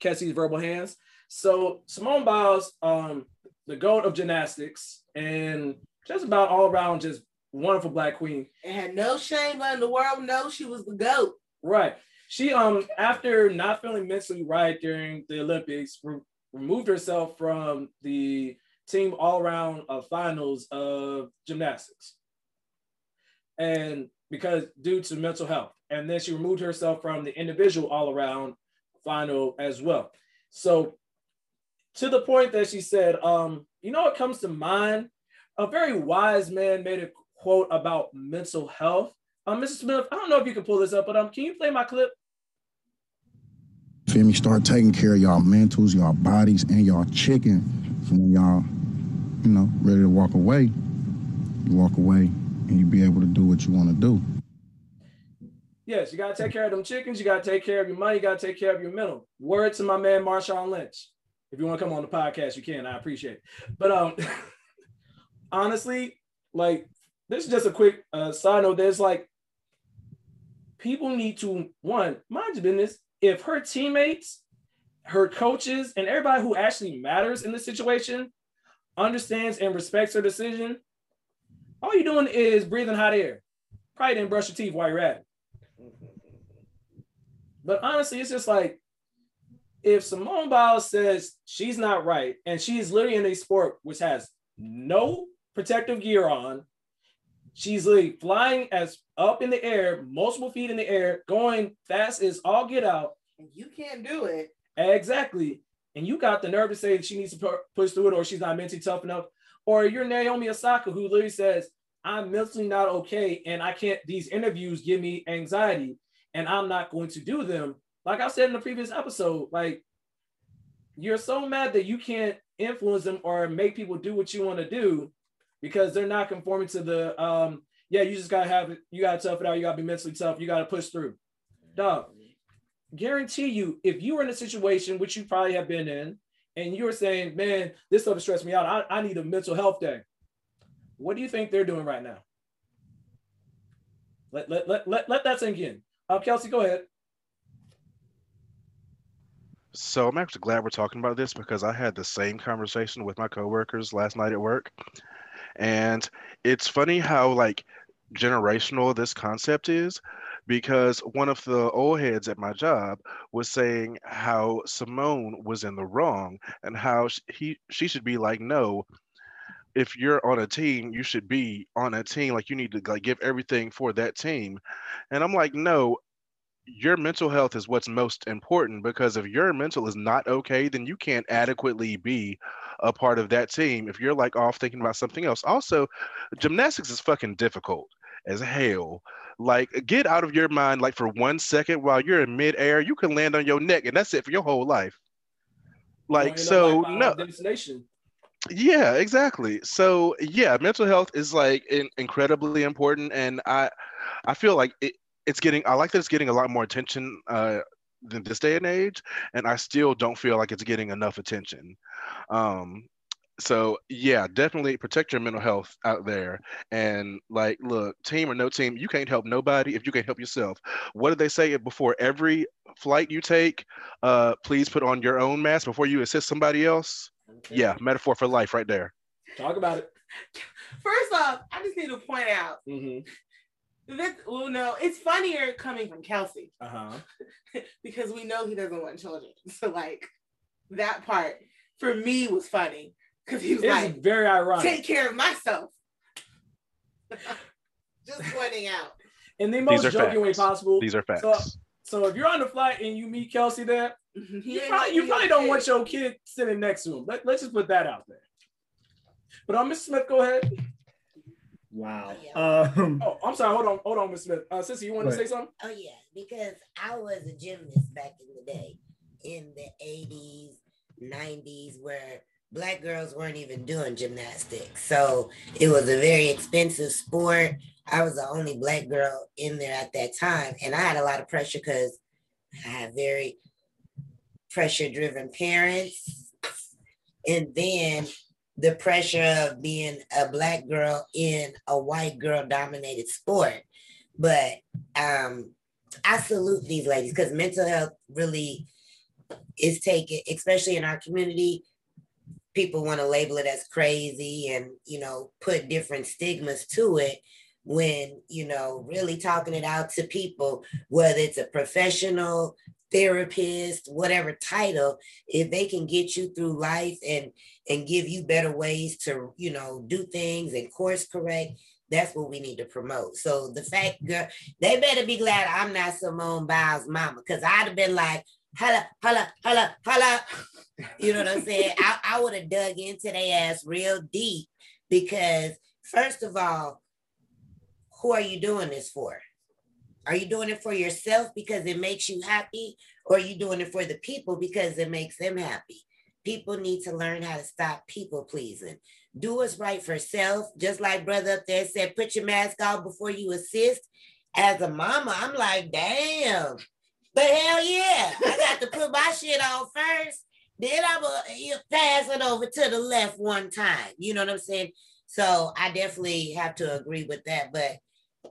catch these verbal hands. So Simone Biles, um, the goat of gymnastics, and just about all around, just wonderful black queen. And had no shame letting the world know she was the goat. Right. She um after not feeling mentally right during the Olympics, re- removed herself from the team all around uh, finals of gymnastics. And because due to mental health. And then she removed herself from the individual all around final as well. So to the point that she said, um, you know what comes to mind? A very wise man made a quote about mental health. Um, Mrs. Smith, I don't know if you can pull this up, but um, can you play my clip? Feel me? Start taking care of y'all mentals, y'all bodies, and y'all chicken. when y'all, you know, ready to walk away, you walk away and you be able to do what you want to do. Yes, you gotta take care of them chickens. You gotta take care of your money. You gotta take care of your mental. Word to my man Marshawn Lynch. If you want to come on the podcast, you can. I appreciate it. But um, honestly, like this is just a quick uh, side note. There's like people need to one mind your business. If her teammates, her coaches, and everybody who actually matters in the situation understands and respects her decision, all you're doing is breathing hot air. Probably didn't brush your teeth while you're at it. But honestly, it's just like if Simone Biles says she's not right and she's literally in a sport which has no protective gear on, she's like flying as up in the air, multiple feet in the air, going fast as all get out. And you can't do it. Exactly. And you got the nerve to say she needs to push through it or she's not mentally tough enough. Or you're Naomi Osaka who literally says, I'm mentally not okay and I can't, these interviews give me anxiety and I'm not going to do them. Like I said in the previous episode, like you're so mad that you can't influence them or make people do what you want to do because they're not conforming to the um yeah you just gotta have it you gotta tough it out you gotta be mentally tough you gotta push through. Dog guarantee you if you were in a situation which you probably have been in and you're saying man this stuff stress me out. I, I need a mental health day. What do you think they're doing right now? Let, let, let, let, let that sink in. Uh, Kelsey, go ahead. So I'm actually glad we're talking about this because I had the same conversation with my coworkers last night at work. And it's funny how like generational this concept is because one of the old heads at my job was saying how Simone was in the wrong and how he she should be like no if you're on a team you should be on a team. Like you need to like give everything for that team. And I'm like no your mental health is what's most important because if your mental is not okay then you can't adequately be a part of that team if you're like off thinking about something else. Also gymnastics is fucking difficult as hell. Like get out of your mind like for one second while you're in midair you can land on your neck and that's it for your whole life. Like so no Destination. yeah exactly. So yeah mental health is like in, incredibly important and i i feel like it, it's getting i like that it's getting a lot more attention uh than this day and age and i still don't feel like it's getting enough attention. Um so yeah definitely protect your mental health out there. And like look team or no team you can't help nobody if you can't help yourself. What did they say before every flight you take uh please put on your own mask before you assist somebody else? Yeah metaphor for life right there. Talk about it. First off, I just need to point out Mm-hmm. That well, no, it's funnier coming from Kelsey Uh huh. because we know he doesn't want children. So like that part for me was funny because he was It's like, very ironic. take care of myself. just pointing out. in the most are joking way possible. these are facts So, so if you're on the flight and you meet Kelsey there, He you ain't probably, you probably don't okay. want your kid sitting next to him. Let, let's just put that out there. But um, Miss Smith, go ahead. Wow. Yeah. Um, Oh, I'm sorry. Hold on, hold on, Miss Smith. Uh, Sissy, you want to say something? Oh yeah, because I was a gymnast back in the day, in the eighties, nineties, where black girls weren't even doing gymnastics. So it was a very expensive sport. I was the only black girl in there at that time, and I had a lot of pressure because I had very pressure-driven parents, and then the pressure of being a black girl in a white girl-dominated sport. But um, I salute these ladies because mental health really is taken, especially in our community. People want to label it as crazy and, you know, put different stigmas to it when, you know, really talking it out to people, whether it's a professional therapist, whatever title, if they can get you through life and and give you better ways to, you know, do things and course correct, that's what we need to promote. So the fact, mm-hmm. girl, they better be glad I'm not Simone Biles' mama, because I'd have been like, holla, holla, holla, holla. You know what I'm saying? I, I would have dug into their ass real deep because, first of all, who are you doing this for? Are you doing it for yourself because it makes you happy? Or are you doing it for the people because it makes them happy? People need to learn how to stop people pleasing. Do what's right for self. Just like brother up there said, put your mask on before you assist. As a mama, I'm like, damn. But hell yeah, I got to put my shit on first. Then I'm gonna pass it over to the left one time. You know what I'm saying? So I definitely have to agree with that. But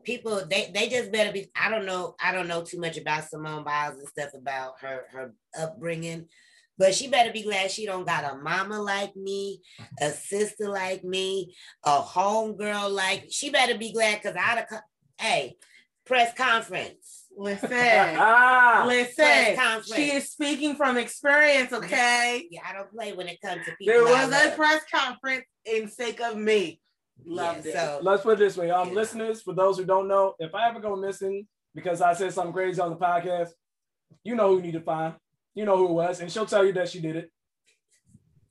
people, they they just better be. I don't know. I don't know too much about Simone Biles and stuff about her her upbringing. But she better be glad she don't got a mama like me, a sister like me, a homegirl like. She better be glad because I'd have. Hey, press conference. Listen, Ah, listen. She is speaking from experience, okay? Yeah, I don't play when it comes to people. There was a press conference in sake of me. Loved Yeah, it. so let's put it this way. Um, Yeah. listeners, for those who don't know, if I ever go missing because I said something crazy on the podcast, you know who you need to find. You know who it was, and she'll tell you that she did it.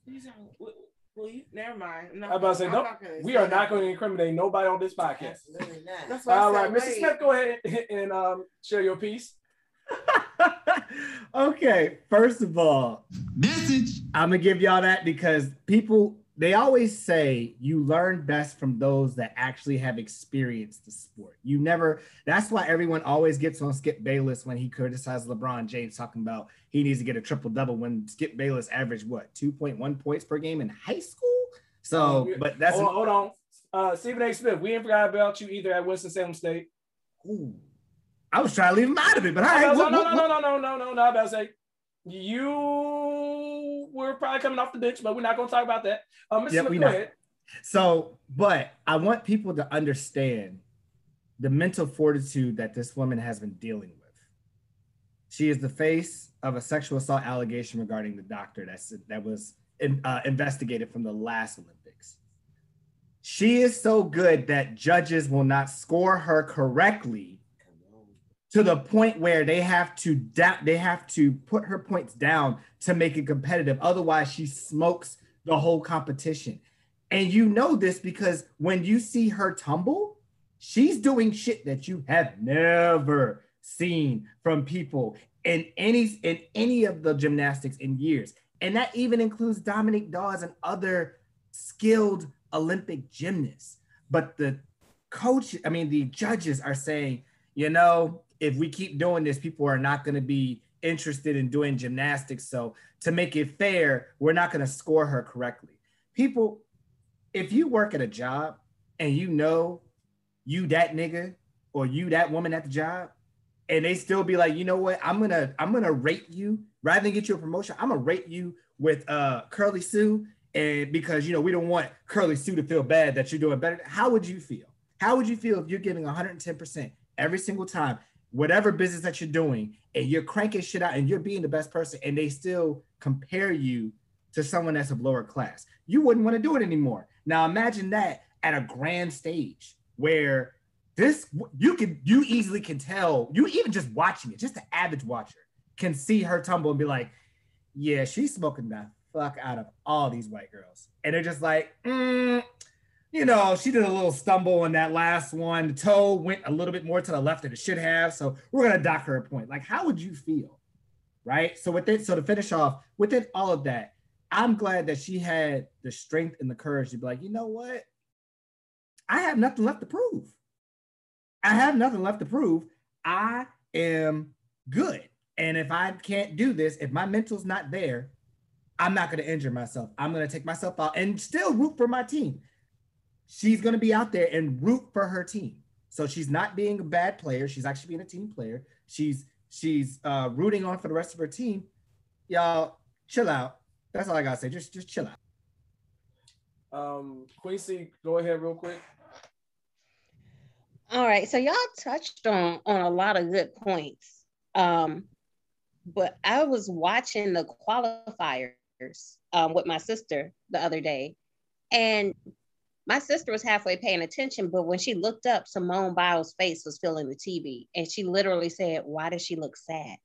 These are- w- Well, you, never mind. I'm I'm about to say, I'm no, we are not going to incriminate nobody on this podcast. absolutely not. That's why I All said right, Mr. wait. Smith, go ahead and um, share your piece. okay, first of all, Message. I'm gonna give y'all that because people they always say you learn best from those that actually have experienced the sport. You never. That's why everyone always gets on Skip Bayless when he criticized LeBron James, talking about he needs to get a triple double when Skip Bayless averaged what 2.1 points per game in high school. So, but that's hold on, hold on. Uh, Stephen A. Smith, we ain't forgot about you either at Winston Salem State. Ooh. I was trying to leave him out of it, but all I right. was- what- no, what- no, no, no, no, no, no, no. I'm about to say you were probably coming off the bench, but we're not going to talk about that. Uh, Mr. Yeah, Smith, we know. So, but I want people to understand the mental fortitude that this woman has been dealing with. She is the face of a sexual assault allegation regarding the doctor that's that was in, uh, investigated from the last Olympics. She is so good that judges will not score her correctly to the point where they have to da- they have to put her points down to make it competitive. Otherwise, she smokes the whole competition. And you know this because when you see her tumble, she's doing shit that you have never seen from people in any in any of the gymnastics in years. And that even includes Dominique Dawes and other skilled Olympic gymnasts. But the coach, I mean, the judges are saying, you know, if we keep doing this, people are not going to be interested in doing gymnastics. So to make it fair, we're not going to score her correctly. People, if you work at a job and you know you that nigga or you that woman at the job, and they still be like, you know what, I'm gonna I'm gonna rate you rather than get you a promotion. I'm gonna rate you with uh Curly Sue, and because you know we don't want Curly Sue to feel bad that you're doing better. How would you feel? How would you feel if you're giving 110 percent every single time, whatever business that you're doing, and you're cranking shit out and you're being the best person, and they still compare you to someone that's of lower class? You wouldn't want to do it anymore. Now imagine that at a grand stage where this you can you easily can tell you even just watching it, just the average watcher can see her tumble and be like, yeah, she's smoking the fuck out of all these white girls, and they're just like, mm, you know, she did a little stumble in that last one. The toe went a little bit more to the left than it should have, so we're gonna dock her a point. Like, how would you feel, right? So with it, so to finish off, within all of that, I'm glad that she had the strength and the courage to be like, you know what? I have nothing left to prove. I have nothing left to prove. I am good. And if I can't do this, if my mental's not there, I'm not going to injure myself. I'm going to take myself out and still root for my team. She's going to be out there and root for her team. So she's not being a bad player. She's actually being a team player. She's she's uh, rooting on for the rest of her team. Y'all chill out. That's all I gotta say. Just just chill out. Um, Quincy, go ahead real quick. All right, so y'all touched on on a lot of good points. Um, but I was watching the qualifiers um, with my sister the other day, and my sister was halfway paying attention, but when she looked up, Simone Biles' face was filling the TV, and she literally said, "Why does she look sad?"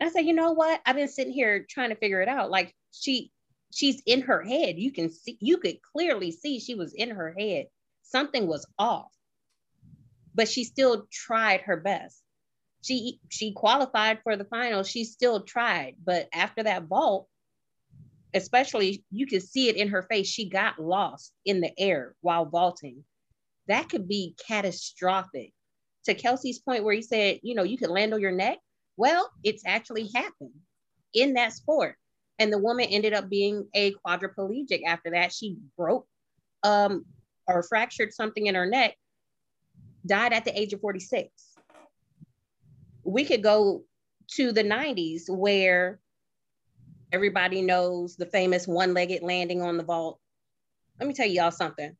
And I said, "You know what? I've been sitting here trying to figure it out. Like she, she's in her head. You can see, you could clearly see she was in her head. Something was off." but she still tried her best. She she qualified for the final. She still tried, but after that vault, especially you could see it in her face. She got lost in the air while vaulting. That could be catastrophic. To Kelsey's point, where he said, you know, you could land on your neck. Well, it's actually happened in that sport. And the woman ended up being a quadriplegic after that. She broke um, or fractured something in her neck died at the age of 46. We could go to the 90s where everybody knows the famous one legged landing on the vault. Let me tell y'all something.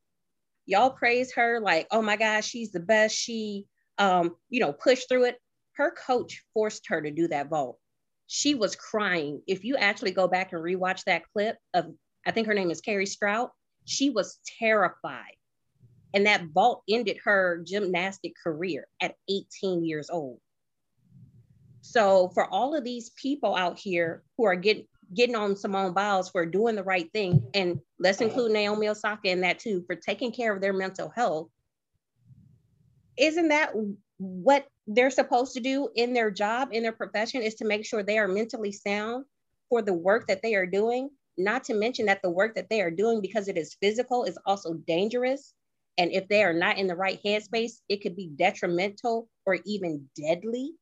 Y'all praise her like, oh my gosh, she's the best. She, um, you know, pushed through it. Her coach forced her to do that vault. She was crying. If you actually go back and rewatch that clip of, I think her name is Kerri Strug, she was terrified and that vault ended her gymnastic career at 18 years old. So for all of these people out here who are getting getting on Simone Biles for doing the right thing, and let's include Naomi Osaka in that too, for taking care of their mental health, isn't that what they're supposed to do in their job, in their profession, is to make sure they are mentally sound for the work that they are doing? Not to mention that the work that they are doing, because it is physical, is also dangerous and if they are not in the right headspace, it could be detrimental or even deadly.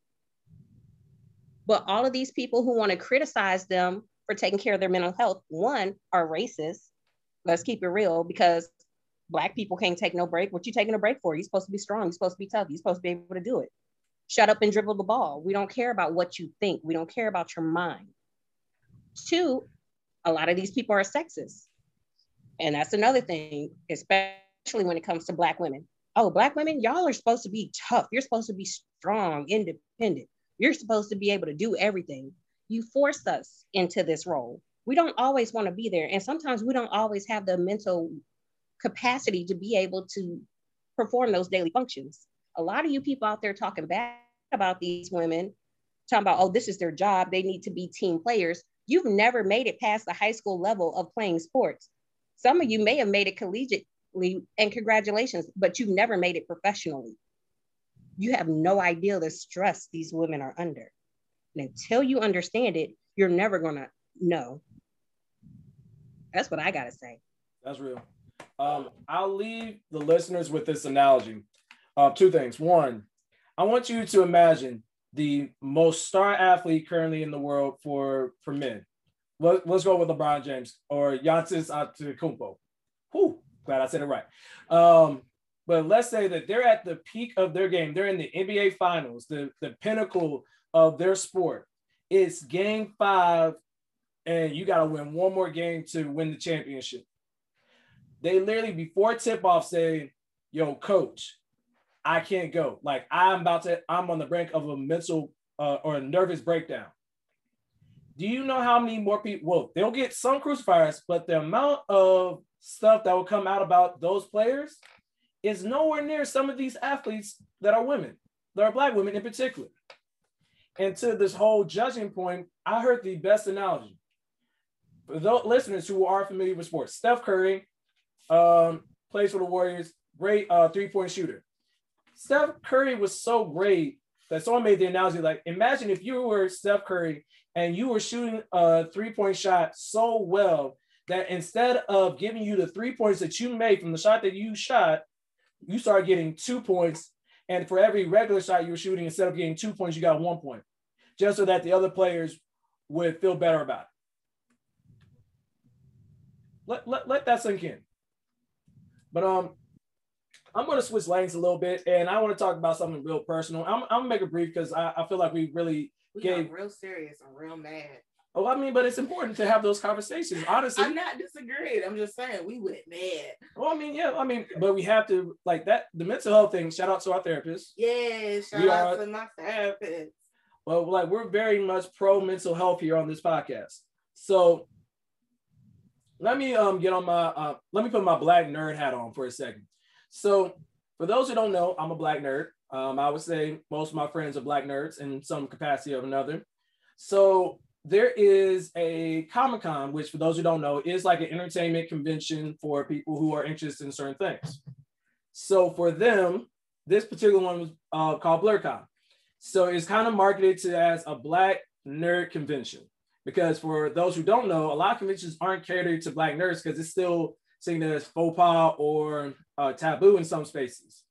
But all of these people who want to criticize them for taking care of their mental health, one, are racist. Let's keep it real because Black people can't take no break. What you taking a break for? You're supposed to be strong. You're supposed to be tough. You're supposed to be able to do it. Shut up and dribble the ball. We don't care about what you think. We don't care about your mind. Two, a lot of these people are sexist And that's another thing, especially when it comes to Black women. Oh, Black women, y'all are supposed to be tough. You're supposed to be strong, independent. You're supposed to be able to do everything. You forced us into this role. We don't always want to be there. And sometimes we don't always have the mental capacity to be able to perform those daily functions. A lot of you people out there talking bad about these women, talking about, oh, this is their job. They need to be team players. You've never made it past the high school level of playing sports. Some of you may have made it collegiately, and congratulations, but you've never made it professionally. You have no idea the stress these women are under. And until you understand it, you're never to know. That's what I got to say. That's real. Um, I'll leave the listeners with this analogy. Uh, two things. One, I want you to imagine the most star athlete currently in the world for for men. Let, us go with LeBron James or Giannis Antetokounmpo. Whew, glad I said it right. Um, but let's say that they're at the peak of their game. They're in the NBA Finals, the, the pinnacle of their sport. It's game five, and you got to win one more game to win the championship. They literally, before tip off, say, Yo, coach, I can't go. Like I'm about to, I'm on the brink of a mental uh, or a nervous breakdown. Do you know how many more people? Well, they'll get some crucifiers, but the amount of stuff that will come out about those players is nowhere near some of these athletes that are women, that are black women in particular. And to this whole judging point, I heard the best analogy. For those listeners who are familiar with sports, Steph Curry um, plays for the Warriors, great uh, three-point shooter. Steph Curry was so great that someone made the analogy like, imagine if you were Steph Curry and you were shooting a three point shot so well that instead of giving you the three points that you made from the shot that you shot, you start getting two points. And for every regular shot you were shooting, instead of getting two points, you got one point, just so that the other players would feel better about it. Let, let, let that sink in. But um, I'm going to switch lanes a little bit, and I want to talk about something real personal. I'm, I'm gonna make it brief because I, I feel like we really we gave real serious and real mad. Oh, I mean, but it's important to have those conversations. Honestly, I'm not disagreeing. I'm just saying we went mad. Well, I mean, yeah, I mean, but we have to like that. The mental health thing. Shout out to our therapist. Yeah, shout we out are, to my therapist. Well, like we're very much pro mental health here on this podcast. So let me um get on my uh, let me put my black nerd hat on for a second. So, for those who don't know, I'm a black nerd. Um, I would say most of my friends are black nerds in some capacity or another. So, there is a Comic Con, which for those who don't know, is like an entertainment convention for people who are interested in certain things. So, for them, this particular one was uh, called BlerdCon. So, it's kind of marketed to as a black nerd convention because for those who don't know, a lot of conventions aren't catered to black nerds because it's still seen as faux pas or uh, taboo in some spaces.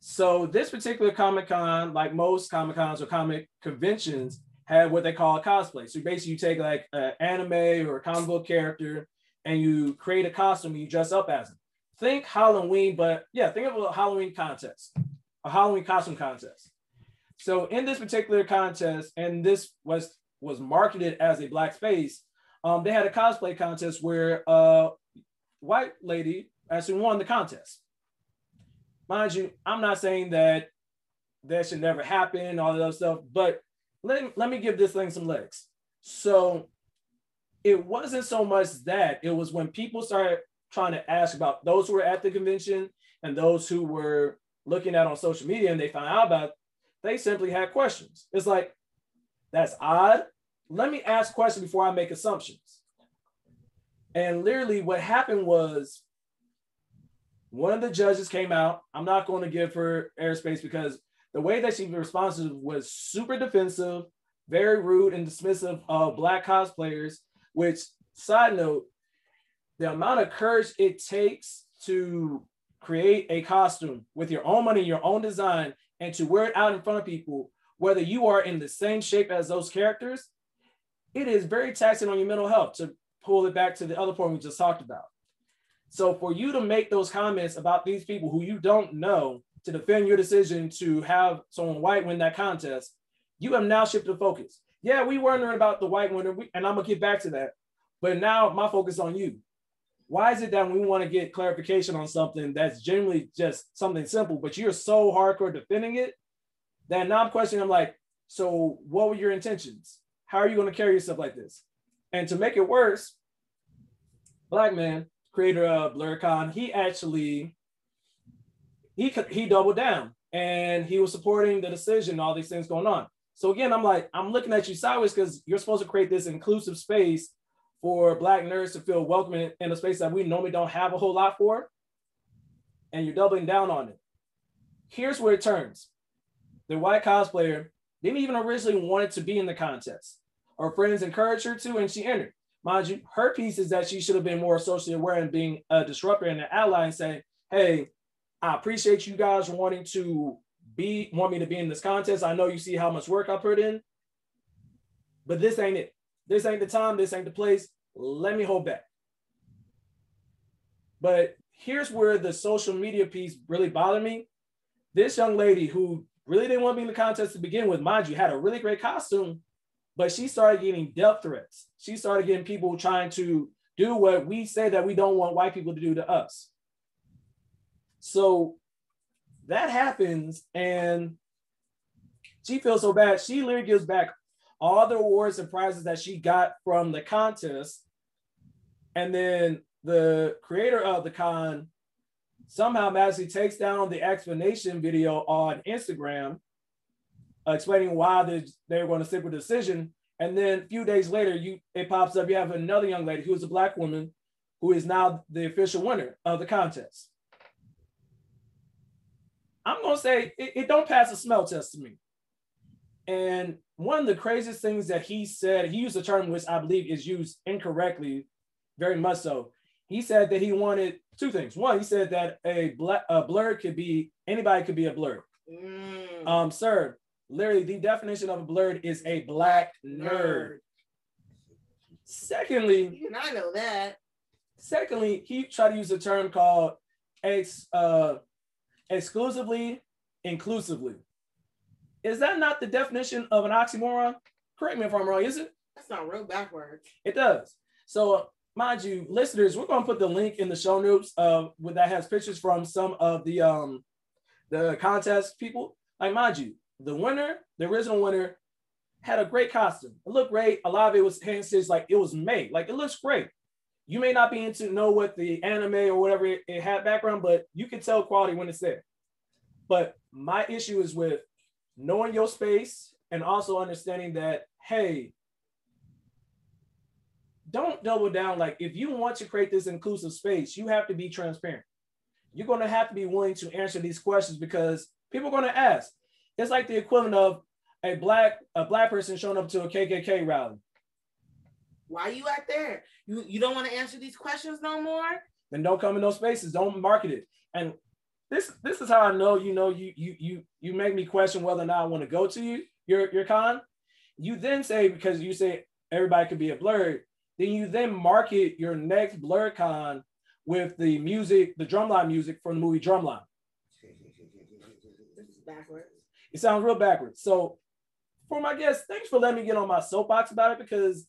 So this particular Comic Con, like most Comic Cons or comic conventions, have what they call a cosplay. So basically, you take like an anime or a comic book character and you create a costume and you dress up as them. Think Halloween, but yeah, think of a Halloween contest, a Halloween costume contest. So in this particular contest, and this was was marketed as a black space, um, they had a cosplay contest where uh, white lady actually won the contest. Mind you, I'm not saying that that should never happen, all that stuff, but let, let me give this thing some legs. So it wasn't so much that, it was when people started trying to ask about those who were at the convention and those who were looking at on social media and they found out about they simply had questions. It's like, that's odd. Let me ask questions before I make assumptions. And literally, what happened was one of the judges came out. I'm not going to give her airspace because the way that she responded was super defensive, very rude and dismissive of black cosplayers. Which, side note, the amount of courage it takes to create a costume with your own money, your own design, and to wear it out in front of people, whether you are in the same shape as those characters, it is very taxing on your mental health to pull it back to the other point we just talked about. So for you to make those comments about these people who you don't know to defend your decision to have someone white win that contest, you have now shifted the focus. Yeah, we wondering about the white winner, and I'm gonna get back to that. But now my focus on you. why is it that we want to get clarification on something that's generally just something simple, but you're so hardcore defending it that now I'm questioning, I'm like, so what were your intentions? How are you to carry yourself like this? And to make it worse, Black man, creator of BlerdCon, he actually he he doubled down and he was supporting the decision, all these things going on. So again, I'm like, I'm looking at you sideways because you're supposed to create this inclusive space for Black nerds to feel welcome in, in a space that we normally don't have a whole lot for, and you're doubling down on it. Here's where it turns. The white cosplayer didn't even originally want it to be in the contest. Her friends encouraged her to, and she entered. Mind you, her piece is that she should have been more socially aware and being a disruptor and an ally and saying, hey, I appreciate you guys wanting to be want me to be in this contest. I know you see how much work I put in, but this ain't it. This ain't the time. This ain't the place. Let me hold back. But here's where the social media piece really bothered me. This young lady who really didn't want to be in the contest to begin with, mind you, had a really great costume, but she started getting death threats. She started getting people trying to do what we say that we don't want white people to do to us. So that happens, and she feels so bad. She literally gives back all the awards and prizes that she got from the contest. And then the creator of the con somehow magically takes down the explanation video on Instagram, explaining why they, they're going to stick with the decision. And then a few days later, you it pops up. You have another young lady who is a black woman, who is now the official winner of the contest. I'm gonna say it, it don't pass a smell test to me. And one of the craziest things that he said, he used a term which I believe is used incorrectly, very much so. He said that he wanted two things. One, he said that a, black, a blerd could be anybody could be a blerd. Mm. Um, sir, literally the definition of a blerd is a black nerd. nerd. Secondly, and I know that. Secondly, he tried to use a term called ex, uh, exclusively, inclusively. Is that not the definition of an oxymoron? Correct me if I'm wrong, is it? That's not real backwards. It does. So, mind you, listeners, we're going to put the link in the show notes uh, that has pictures from some of the um the contest people. Like, mind you, the winner, the original winner, had a great costume. It looked great. A lot of it was hand stitched, like it was made. Like it looks great. You may not be into know what the anime or whatever it, it had background, but you can tell quality when it's there. But my issue is with knowing your space and also understanding that, hey, don't double down. Like, if you want to create this inclusive space, you have to be transparent. You're going to have to be willing to answer these questions because people are going to ask. It's like the equivalent of a black a black person showing up to a KKK rally. Why you out there? You you don't want to answer these questions no more? Then don't come in those spaces. Don't market it. And this this is how I know you know you you you you make me question whether or not I want to go to you your your con. You then say because you say everybody could be a blerd, then you then market your next BlerdCon with the music, the drumline music from the movie Drumline. This is backwards. It sounds real backwards. So for my guests, thanks for letting me get on my soapbox about it because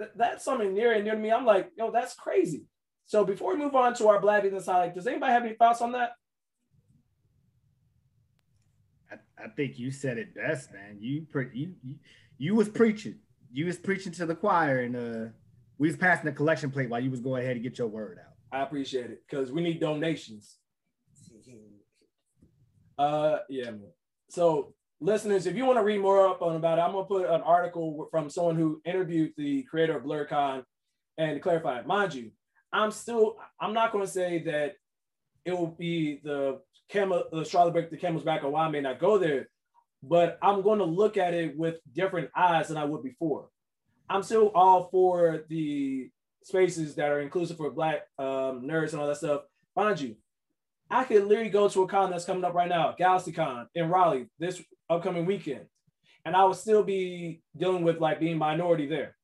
th- that's something near and near to me. I'm like, yo, that's crazy. So before we move on to our Black business highlight, does anybody have any thoughts on that? I think you said it best, man. You pre- you, you you was preaching. You was preaching to the choir, and uh, we was passing the collection plate while you was going ahead and get your word out. I appreciate it because we need donations. Uh, yeah. So, listeners, if you want to read more up on about it, I'm gonna put an article from someone who interviewed the creator of BlerdCon and clarify, mind you, I'm still I'm not gonna say that it will be the camel, the straw that break the camel's back, or why I may not go there. But I'm to look at it with different eyes than I would before. I'm still all for the spaces that are inclusive for Black um, nerds and all that stuff. Mind you, I could literally go to a con that's coming up right now, GalaxyCon in Raleigh this upcoming weekend, and I would still be dealing with like being minority there.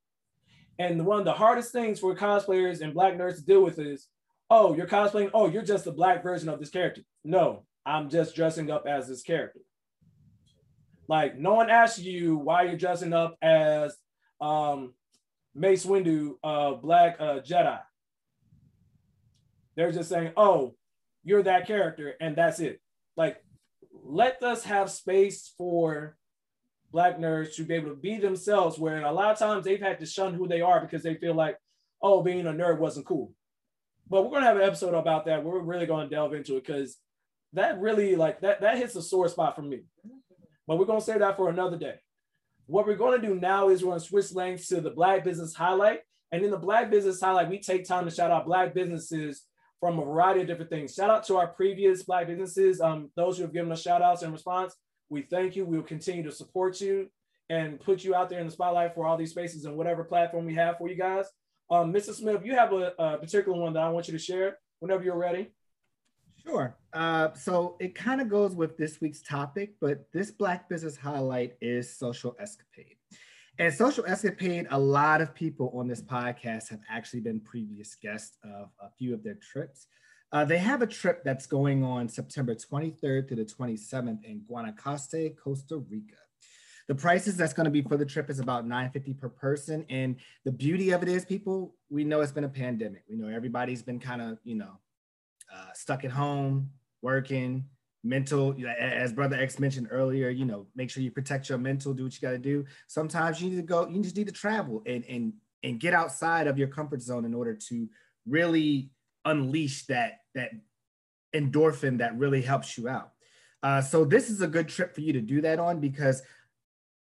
And one of the hardest things for cosplayers and Black nerds to deal with is oh, you're cosplaying. Oh, you're just the black version of this character. No, I'm just dressing up as this character. Like no one asks you why you're dressing up as um, Mace Windu, uh, Black uh, Jedi. They're just saying, "Oh, you're that character," and that's it. Like, let us have space for black nerds to be able to be themselves. Where a lot of times they've had to shun who they are because they feel like, "Oh, being a nerd wasn't cool." But we're gonna have an episode about that. We're really gonna delve into it because that really like that that hits a sore spot for me. But we're gonna save that for another day. What we're gonna do now is we're gonna switch lanes to the Black Business Highlight. And in the Black Business Highlight, we take time to shout out Black businesses from a variety of different things. Shout out to our previous Black businesses, um, those who have given us shout outs in response. We thank you. We will continue to support you and put you out there in the spotlight for all these spaces and whatever platform we have for you guys. Um, Mr. Smith, you have a, a particular one that I want you to share whenever you're ready. Sure. Uh, so it kind of goes with this week's topic, but this Black Business Highlight is Social Escapade. And Social Escapade, a lot of people on this podcast have actually been previous guests of a few of their trips. Uh, they have a trip that's going on September 23rd to the 27th in Guanacaste, Costa Rica. The prices that's going to be for the trip is about 950 per person. And the beauty of it is, people, we know it's been a pandemic. We know everybody's been kind of, you know, uh, stuck at home, working, mental, as Brother X mentioned earlier, you know, make sure you protect your mental, do what you got to do. Sometimes you need to go, you just need to travel and, and, and get outside of your comfort zone in order to really unleash that, that endorphin that really helps you out. Uh, so this is a good trip for you to do that on because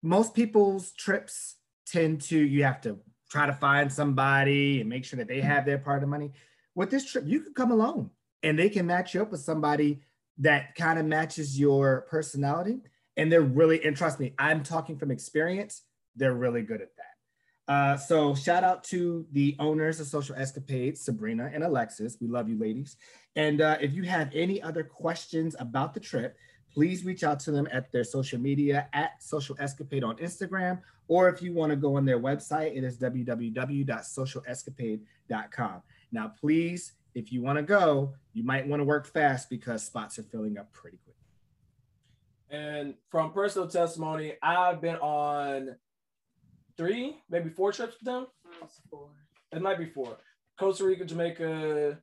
most people's trips tend to, you have to try to find somebody and make sure that they have their part of the money. With this trip, you can come alone and they can match you up with somebody that kind of matches your personality. And they're really, and trust me, I'm talking from experience, they're really good at that. Uh, so shout out to the owners of Social Escapades, Sabrina and Alexis. We love you, ladies. And uh, if you have any other questions about the trip, please reach out to them at their social media at Social Escapade on Instagram, or if you want to go on their website, it is www.socialescapade.com. Now, please if you want to go, you might want to work fast because spots are filling up pretty quick. And from personal testimony, I've been on three, maybe four trips with them. Four. It might be four. Costa Rica, Jamaica,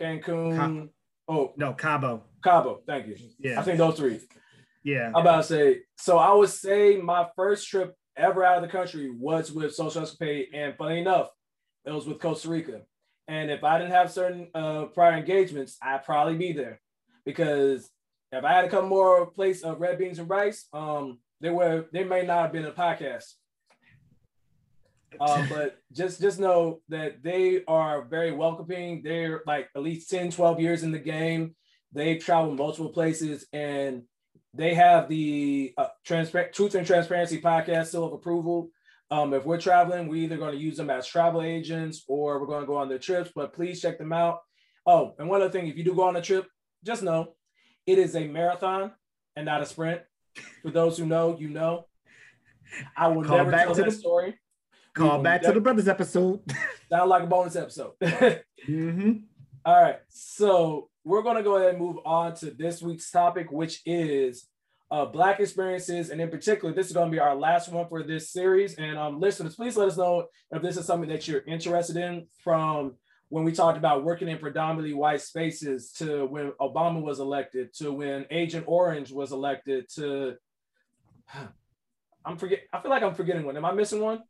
Cancun. oh no, Cabo. Cabo. Thank you. Yeah, I think those three. Yeah. I'm about to say. So I would say my first trip ever out of the country was with Social Escapade, and funny enough, it was with Costa Rica. And if I didn't have certain uh, prior engagements, I'd probably be there because if I had a couple more plates of red beans and rice, um, they were they may not have been a podcast. Uh, but just just know that they are very welcoming. They're like at least 10, 12 years in the game. They've traveled multiple places and they have the uh, transparent truth and transparency podcast seal of approval um, if we're traveling, we're either going to use them as travel agents or we're going to go on their trips, but please check them out. Oh, and one other thing, if you do go on a trip, just know it is a marathon and not a sprint. For those who know, you know. I will call never back tell to that the, story. Call back to the brothers episode. Sound like a bonus episode. mm-hmm. All right. So we're going to go ahead and move on to this week's topic, which is uh, Black experiences. And in particular, this is going to be our last one for this series. And um, listeners, please let us know if this is something that you're interested in from when we talked about working in predominantly white spaces to when Obama was elected to when Agent Orange was elected to I'm forget I feel like I'm forgetting one. Am I missing one?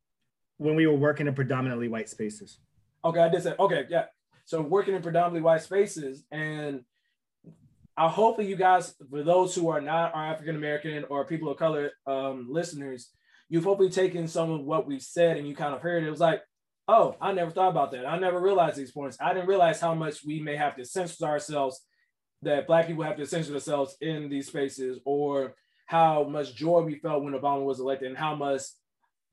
When we were working in predominantly white spaces. Okay, I did say okay, yeah. So working in predominantly white spaces and I hopefully you guys, for those who are not our African American or people of color um, listeners, you've hopefully taken some of what we've said and you kind of heard it. It was like, oh, I never thought about that. I never realized these points. I didn't realize how much we may have to censor ourselves, that Black people have to censor themselves in these spaces, or how much joy we felt when Obama was elected, and how much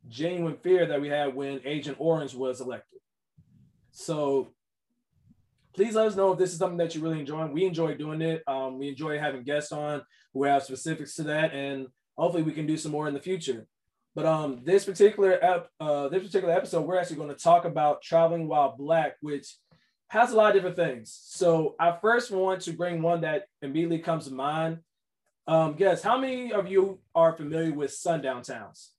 genuine fear that we had when Agent Orange was elected. So please let us know if this is something that you're really enjoying. We enjoy doing it. Um, we enjoy having guests on who have specifics to that, and hopefully we can do some more in the future. But um, this particular ep- uh, this particular episode, we're actually going to talk about traveling while black, which has a lot of different things. So I first want to bring one that immediately comes to mind. Um, guess how many of you are familiar with sundown towns?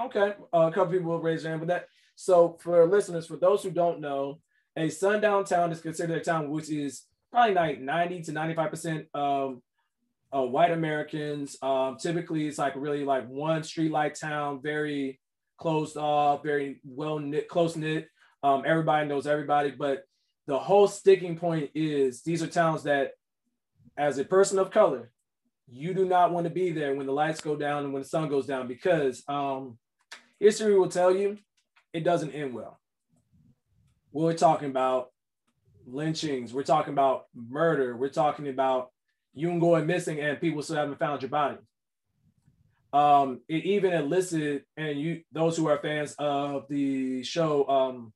Okay, uh, a couple people will raise their hand with that. So for listeners, for those who don't know, a sundown town is considered a town which is probably like 90 to 95 percent of uh, white Americans. Um, typically, it's like really like one streetlight town, very closed off, very well knit, close knit. Um, everybody knows everybody, but the whole sticking point is these are towns that, as a person of color, you do not want to be there when the lights go down and when the sun goes down because um, history will tell you it doesn't end well. We're talking about lynchings, we're talking about murder, we're talking about you can going missing and people still haven't found your body. Um, it even enlisted, and you those who are fans of the show, um,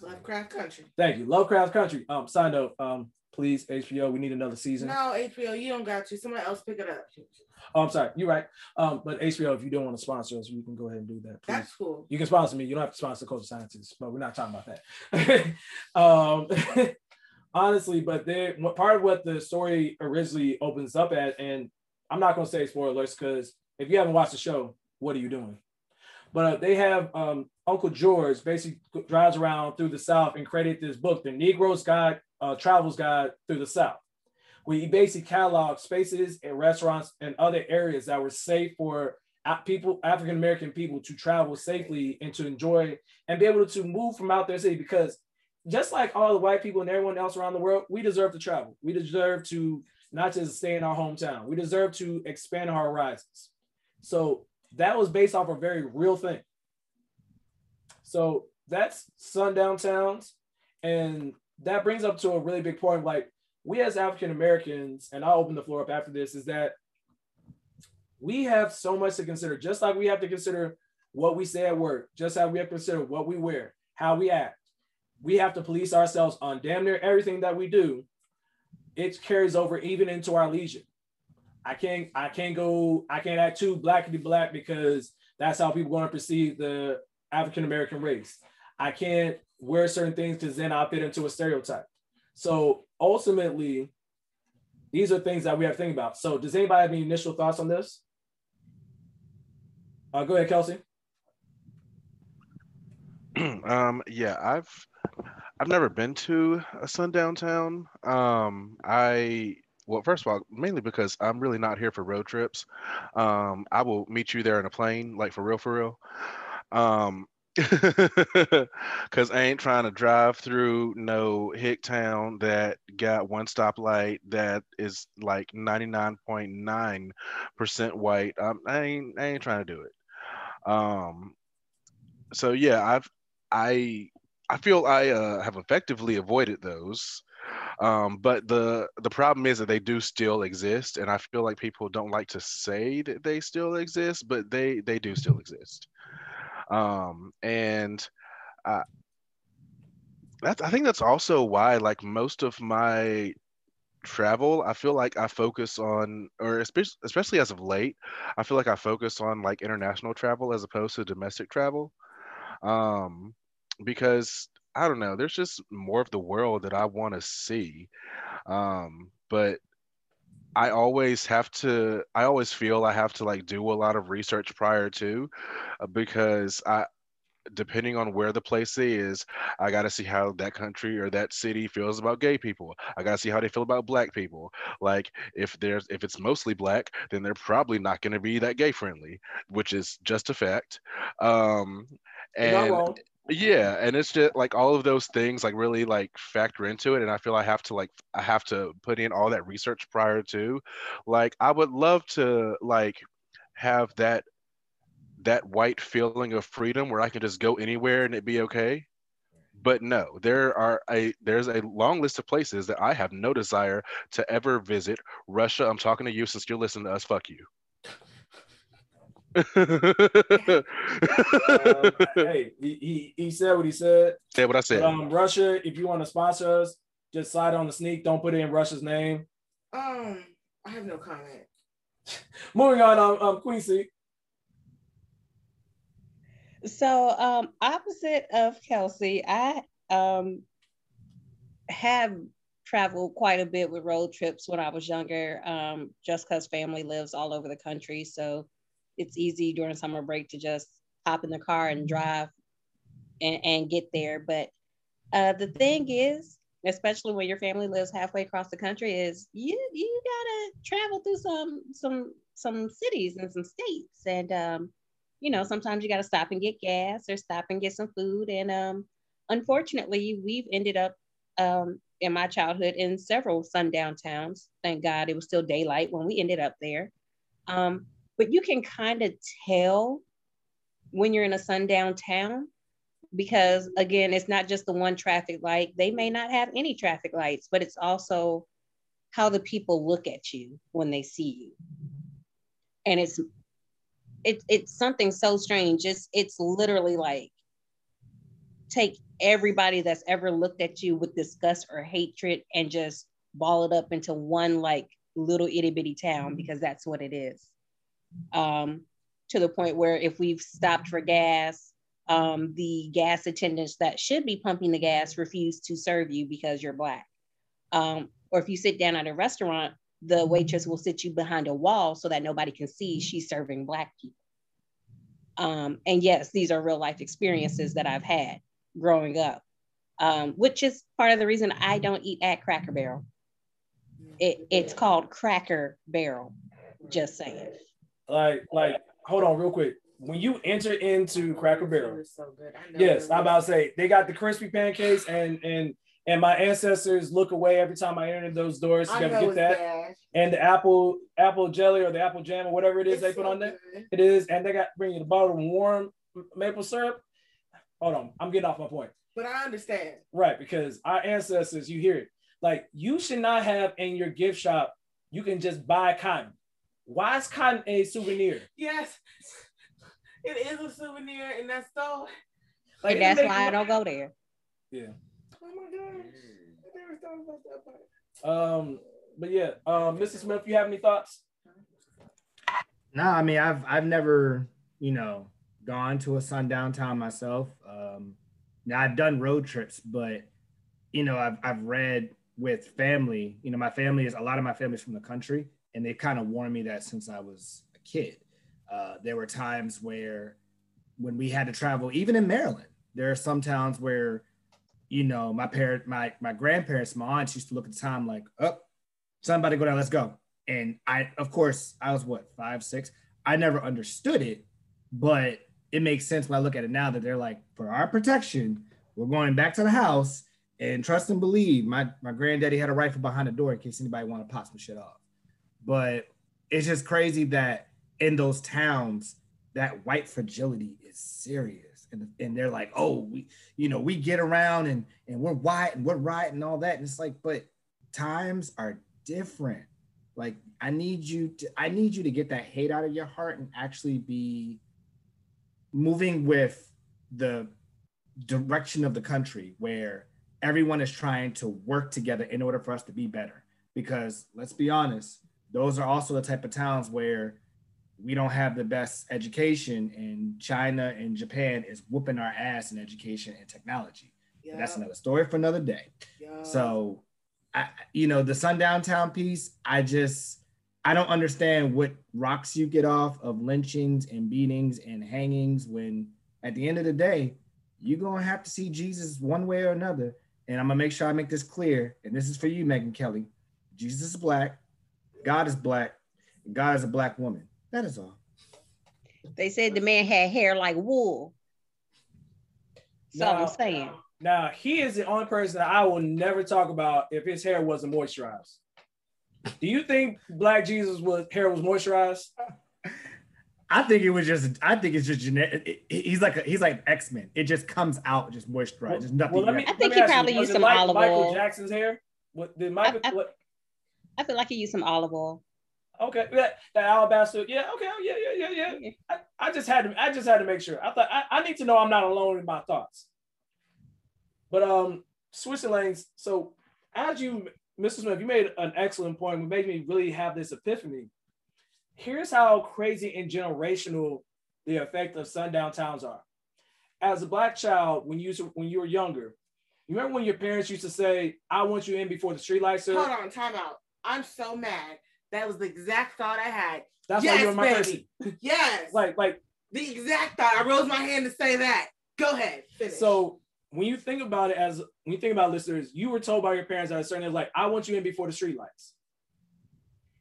Lovecraft Country. Thank you, Lovecraft Country. Um, side note, um, please HBO, we need another season. No, HBO, you don't got to. Somebody else pick it up. Oh, I'm sorry, you're right. Um, but HBO, if you don't want to sponsor us, you can go ahead and do that. Please. That's cool. You can sponsor me. You don't have to sponsor Culture Scientists, but we're not talking about that. um, honestly, but they part of what the story originally opens up at, and I'm not going to say spoilers because if you haven't watched the show, what are you doing? But uh, they have um, Uncle George basically drives around through the South and created this book, The Negro's Guide, uh, Travels Guide Through the South, where he basically cataloged spaces and restaurants and other areas that were safe for people, African American people to travel safely and to enjoy and be able to move from out their city because just like all the white people and everyone else around the world, we deserve to travel. We deserve to not just stay in our hometown. We deserve to expand our horizons. So that was based off a very real thing. So that's sundown towns. And that brings up to a really big point. Like we as African Americans, and I'll open the floor up after this, is that we have so much to consider, just like we have to consider what we say at work, just how we have to consider what we wear, how we act. We have to police ourselves on damn near everything that we do. It carries over even into our leisure. I can't I can't go I can't act too blackity black because that's how people going to perceive the African American race. I can't wear certain things because then I'll fit into a stereotype. So ultimately, these are things that we have to think about. So does anybody have any initial thoughts on this? Uh, go ahead, Kelsey. um, yeah, I've I've never been to a sundown town. Um, I well, first of all, mainly because I'm really not here for road trips. Um, I will meet you there in a plane, like for real, for real. Um, because I ain't trying to drive through no hick town that got one stoplight that is like 99.9% white. Um, I ain't I ain't trying to do it. Um, so yeah, I've I I feel I uh, have effectively avoided those. Um, but the the problem is that they do still exist, and I feel like people don't like to say that they still exist, but they they do still exist. Um, and that's I think that's also why like most of my travel i feel like i focus on or especially especially as of late i feel like i focus on like international travel as opposed to domestic travel um because I don't know. There's just more of the world that I want to see. Um, but I always have to. I always feel I have to like do a lot of research prior to, uh, because I, depending on where the place is, I got to see how that country or that city feels about gay people. I got to see how they feel about black people. Like if there's if it's mostly black, then they're probably not going to be that gay friendly, which is just a fact. Um, and yeah and it's just like all of those things like really like factor into it and i feel i have to like i have to put in all that research prior to. Like i would love to like have that that white feeling of freedom where i can just go anywhere and it be okay. But no there are a there's a long list of places that i have no desire to ever visit. Russia i'm talking to you since you're listening to us. Fuck you um, hey, he, he, he said what he said. Said what I said. But, um, Russia, if you want to sponsor us, just slide on the sneak. Don't put it in Russia's name. Um, I have no comment. Moving on, um, um Queen C. So, um, opposite of Kelsey, I um have traveled quite a bit with road trips when I was younger. Um, just because family lives all over the country, so it's easy during summer break to just hop in the car and drive and, and get there. But Uh, the thing is, especially when your family lives halfway across the country, is you you gotta travel through some some some cities and some states, and um, you know sometimes you gotta stop and get gas or stop and get some food. And um, unfortunately, we've ended up um, in my childhood in several sundown towns. Thank God it was still daylight when we ended up there. Um, but you can kind of tell when you're in a sundown town because again it's not just the one traffic light. They may not have any traffic lights but it's also how the people look at you when they see you. And it's it, it's something so strange. It's it's literally like take everybody that's ever looked at you with disgust or hatred and just ball it up into one like little itty bitty town because that's what it is um to the point where if we've stopped for gas um, the gas attendants that should be pumping the gas refuse to serve you because you're black. Um, or if you sit down at a restaurant, the waitress will sit you behind a wall so that nobody can see she's serving black people. Um, and yes, these are real life experiences that I've had growing up, um, which is part of the reason I don't eat at Cracker Barrel. It, it's called Cracker Barrel, just saying. Like, like, hold on real quick when you enter into Cracker Barrel, so good. I know yes, I'm about to say they got the crispy pancakes and and and my ancestors look away every time I enter those doors to I be able to know get that. bad. And the apple apple jelly or the apple jam or whatever it is It's they put so on there. good. It is, and they got bring you the bottle of warm maple syrup. Hold on, I'm getting off my point. But I understand. Right, because our ancestors, you hear it. Like you should not have in your gift shop, you can just buy cotton. Why is cotton a souvenir? Yes, it is a souvenir, and that's so. Like, and that's make- why I don't go there. Yeah. Oh my gosh, I never thought about that part. Um, but yeah, um, Mr. Smith, you have any thoughts? No, I mean I've I've never you know gone to a sundown town myself. Um, now I've done road trips, but you know I've I've read with family. You know my family is a lot of my family's from the country, and they kind of warned me that since I was a kid. Uh, there were times where when we had to travel, even in Maryland, there are some towns where you know my parent, my my grandparents, my aunts used to look at the time like, oh, somebody go down, let's go. And I, of course, I was what five, six. I never understood it, but it makes sense when I look at it now that they're like, for our protection, we're going back to the house and trust and believe. My my granddaddy had a rifle behind the door in case anybody wanted to pop some shit off. But it's just crazy that in those towns, that white fragility is serious. And, and they're like, oh, we, you know, we get around and and we're white and we're right and all that. And it's like, but times are different. Like I need you to I need you to get that hate out of your heart and actually be moving with the direction of the country where everyone is trying to work together in order for us to be better. Because let's be honest, those are also the type of towns where we don't have the best education, and China and Japan is whooping our ass in education and technology. But That's another story for another day. Yeah. So, I, you know, the sundown town piece, I just, I don't understand what rocks you get off of lynchings and beatings and hangings when at the end of the day, you're going to have to see Jesus one way or another. And I'm going to make sure I make this clear. And this is for you, Megyn Kelly. Jesus is black, God is black, and God is a black woman. That is all. They said the man had hair like wool. So Now- I'm saying. Now he is the only person that I will never talk about if his hair wasn't moisturized. Do you think Black Jesus was hair was moisturized? I think it was just. I think it's just genetic. it- it- He's like a, he's like X Men. It just comes out just moisturized. Just nothing. Well, let me. I think let me he ask you, probably used some like olive Michael oil. Jackson's hair. What did Michael? I- what, I feel like you used some olive oil. okay, that, that alabaster. Yeah. Okay. Yeah. Yeah. Yeah. Yeah. I, I just had to. I just had to make sure. I thought I, I need to know I'm not alone in my thoughts. But um, switching lanes. So as you, Mr. Smith, you made an excellent point. It made me really have this epiphany. Here's how crazy and generational the effect of sundown towns are. As a black child, when you when you were younger, you remember when your parents used to say, "I want you in before the streetlights are." Hold on, time out. I'm so mad. That was the exact thought I had. That's why yes, you're my baby. Yes. Like like the exact thought. I rose my hand to say that. Go ahead. Finish. So when you think about it as when you think about listeners, you were told by your parents at a certain age, like, I want you in before the street lights.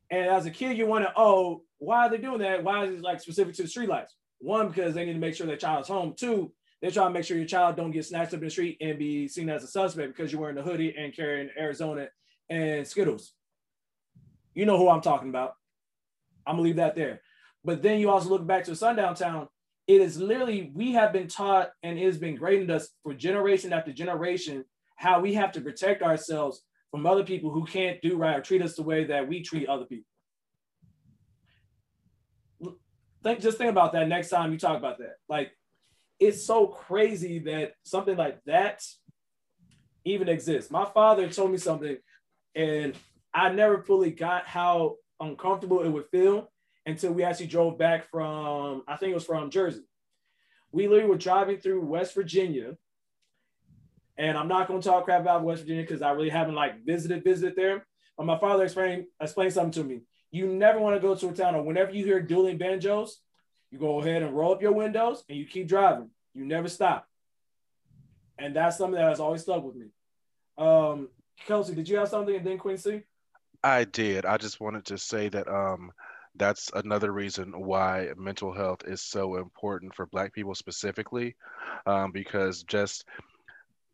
And as a kid, you want to, oh, why are they doing that? Why is it like specific to the street lights? One, because they need to make sure their child's home. Two, they're trying to make sure your child don't get snatched up in the street and be seen as a suspect because you're wearing a hoodie and carrying Arizona and Skittles. You know who I'm talking about. I'm gonna leave that there. But then you also look back to Sundown Town. It is literally we have been taught and it has been graded us for generation after generation how we have to protect ourselves from other people who can't do right or treat us the way that we treat other people. Think just think about that next time you talk about that. Like it's so crazy that something like that even exists. My father told me something and I never fully got how uncomfortable it would feel until we actually drove back from, I think it was from Jersey. We literally were driving through West Virginia. And I'm not going to talk crap about West Virginia because I really haven't like visited, visited there. But my father explained, explained something to me. You never want to go to a town or whenever you hear dueling banjos, you go ahead and roll up your windows and you keep driving. You never stop. And that's something that has always stuck with me. Um, Kelsey, did you have something and then Quincy? I did. I just wanted to say that um, that's another reason why mental health is so important for Black people specifically, um, because just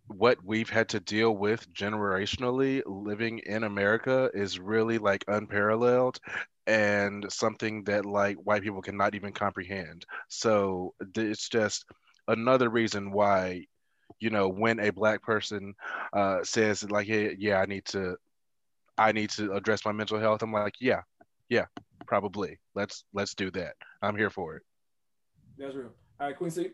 what we've had to deal with generationally living in America is really like unparalleled and something that like white people cannot even comprehend. So it's just another reason why you know when a black person uh, says like hey yeah i need to i need to address my mental health. I'm like yeah yeah probably. Let's let's do that. I'm here for it. That's real all right quincy?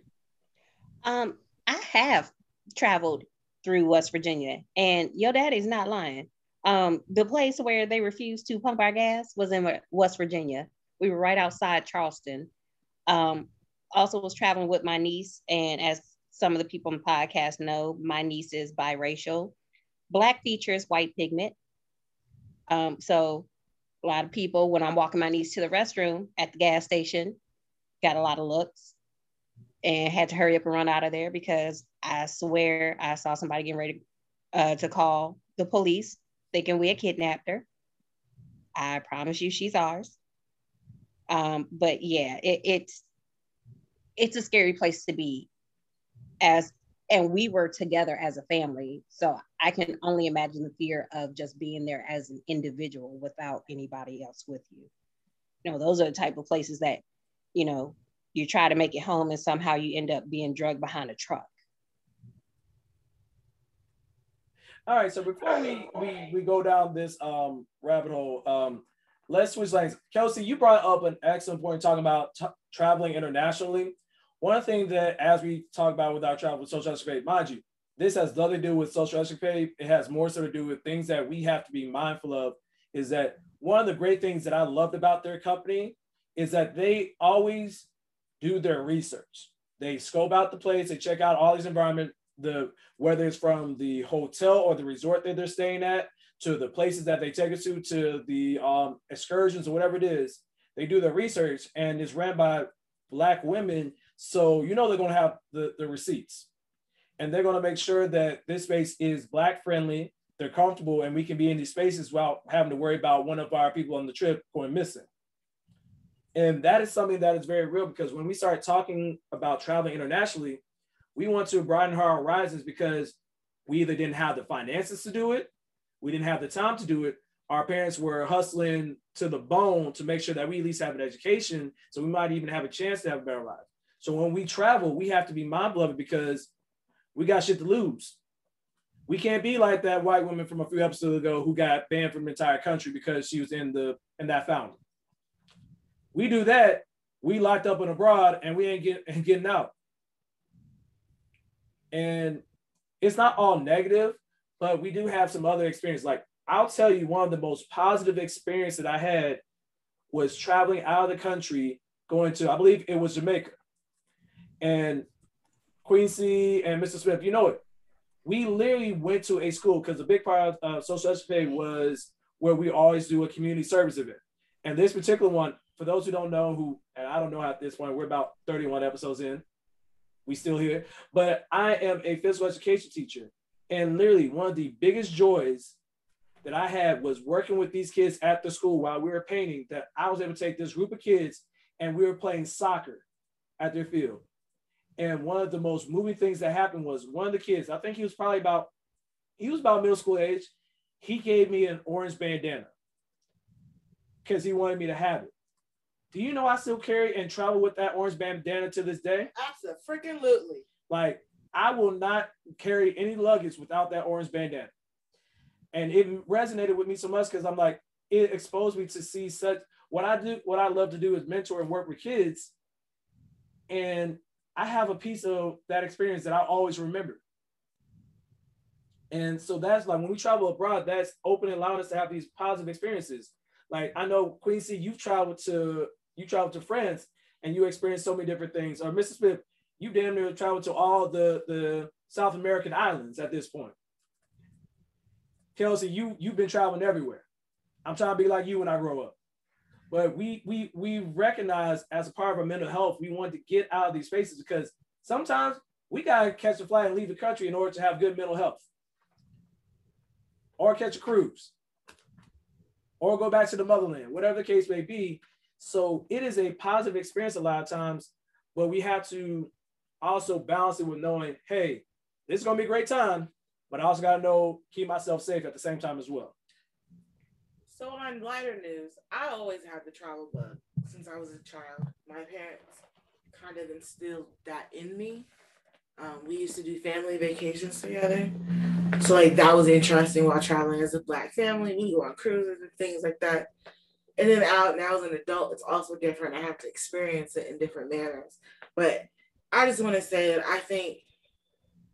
Um i have traveled through west virginia and your daddy's not lying. Um the place where they refused to pump our gas was in west virginia. We were right outside charleston. Um also was traveling with my niece and as some of the people on the podcast know, my niece is biracial. Black features white pigment. Um, so a lot of people, when I'm walking my niece to the restroom at the gas station, got a lot of looks and had to hurry up and run out of there because I swear I saw somebody getting ready uh, to call the police thinking we had kidnapped her. I promise you she's ours. Um, but yeah, it, it's it's a scary place to be as and we were together as a family. So i can only imagine the fear of just being there as an individual without anybody else with you. You know those are the type of places that you know you try to make it home and somehow you end up being drugged behind a truck. All right so before we we, we go down this um rabbit hole um let's switch lanes. Kelsey you brought up an excellent point talking about t- traveling internationally one thing that, as we talk about with our travel social escapade, mind you, this has nothing to do with social escapade. It has more so to do with things that we have to be mindful of. Is that one of the great things that I loved about their company is that they always do their research. They scope out the place, they check out all these environment, the whether it's from the hotel or the resort that they're staying at, to the places that they take us to, to the um, excursions or whatever it is. They do their research and it's ran by black women so you know they're going to have the, the receipts and they're going to make sure that this space is black friendly, they're comfortable, and we can be in these spaces without having to worry about one of our people on the trip going missing. And that is something that is very real because when we start talking about traveling internationally, we want to broaden our horizons because we either didn't have the finances to do it, we didn't have the time to do it. Our parents were hustling to the bone to make sure that we at least have an education, so we might even have a chance to have a better life. So when we travel, we have to be mindful of it because we got shit to lose. We can't be like that white woman from a few episodes ago who got banned from the entire country because she was in the in that fountain. We do that, we locked up and abroad, and we ain't get, ain't getting out. And it's not all negative, but we do have some other experience. Like I'll tell you, one of the most positive experience that I had was traveling out of the country, going to I believe it was Jamaica and Quincy and Mr. Smith, you know it. We literally went to a school because a big part of uh, social escapade was where we always do a community service event. And this particular one, for those who don't know, who and I don't know at this point, we're about 31 episodes in. We still here, but I am a physical education teacher, and literally one of the biggest joys that I had was working with these kids at the school while we were painting. That I was able to take this group of kids and we were playing soccer at their field. And one of the most moving things that happened was one of the kids, I think he was probably about, he was about middle school age. He gave me an orange bandana because he wanted me to have it. Do you know I still carry and travel with that orange bandana to this day? Absolutely. Like I will not carry any luggage without that orange bandana. And it resonated with me so much because I'm like, it exposed me to see such what I do, what I love to do is mentor and work with kids. And I have a piece of that experience that I always remember. And so that's like when we travel abroad, that's open and allowing us to have these positive experiences. Like I know Queen C, you've traveled to you traveled to France and you experienced so many different things. Or Mrs. Smith, you damn near traveled to all the the South American islands at this point. Kelsey, you you've been traveling everywhere. I'm trying to be like you when I grow up. But we we we recognize as a part of our mental health, we want to get out of these spaces because sometimes we gotta catch a flight and leave the country in order to have good mental health. Or catch a cruise. Or go back to the motherland, whatever the case may be. So it is a positive experience a lot of times, but we have to also balance it with knowing, hey, this is gonna be a great time, but I also gotta know keep myself safe at the same time as well. So on lighter news, I always had the travel bug since I was a child. My parents kind of instilled that in me. Um, we used to do family vacations together. So like that was interesting while traveling as a black family. We go on cruises and things like that. And then out now as an adult, it's also different. I have to experience it in different manners. But I just want to say that I think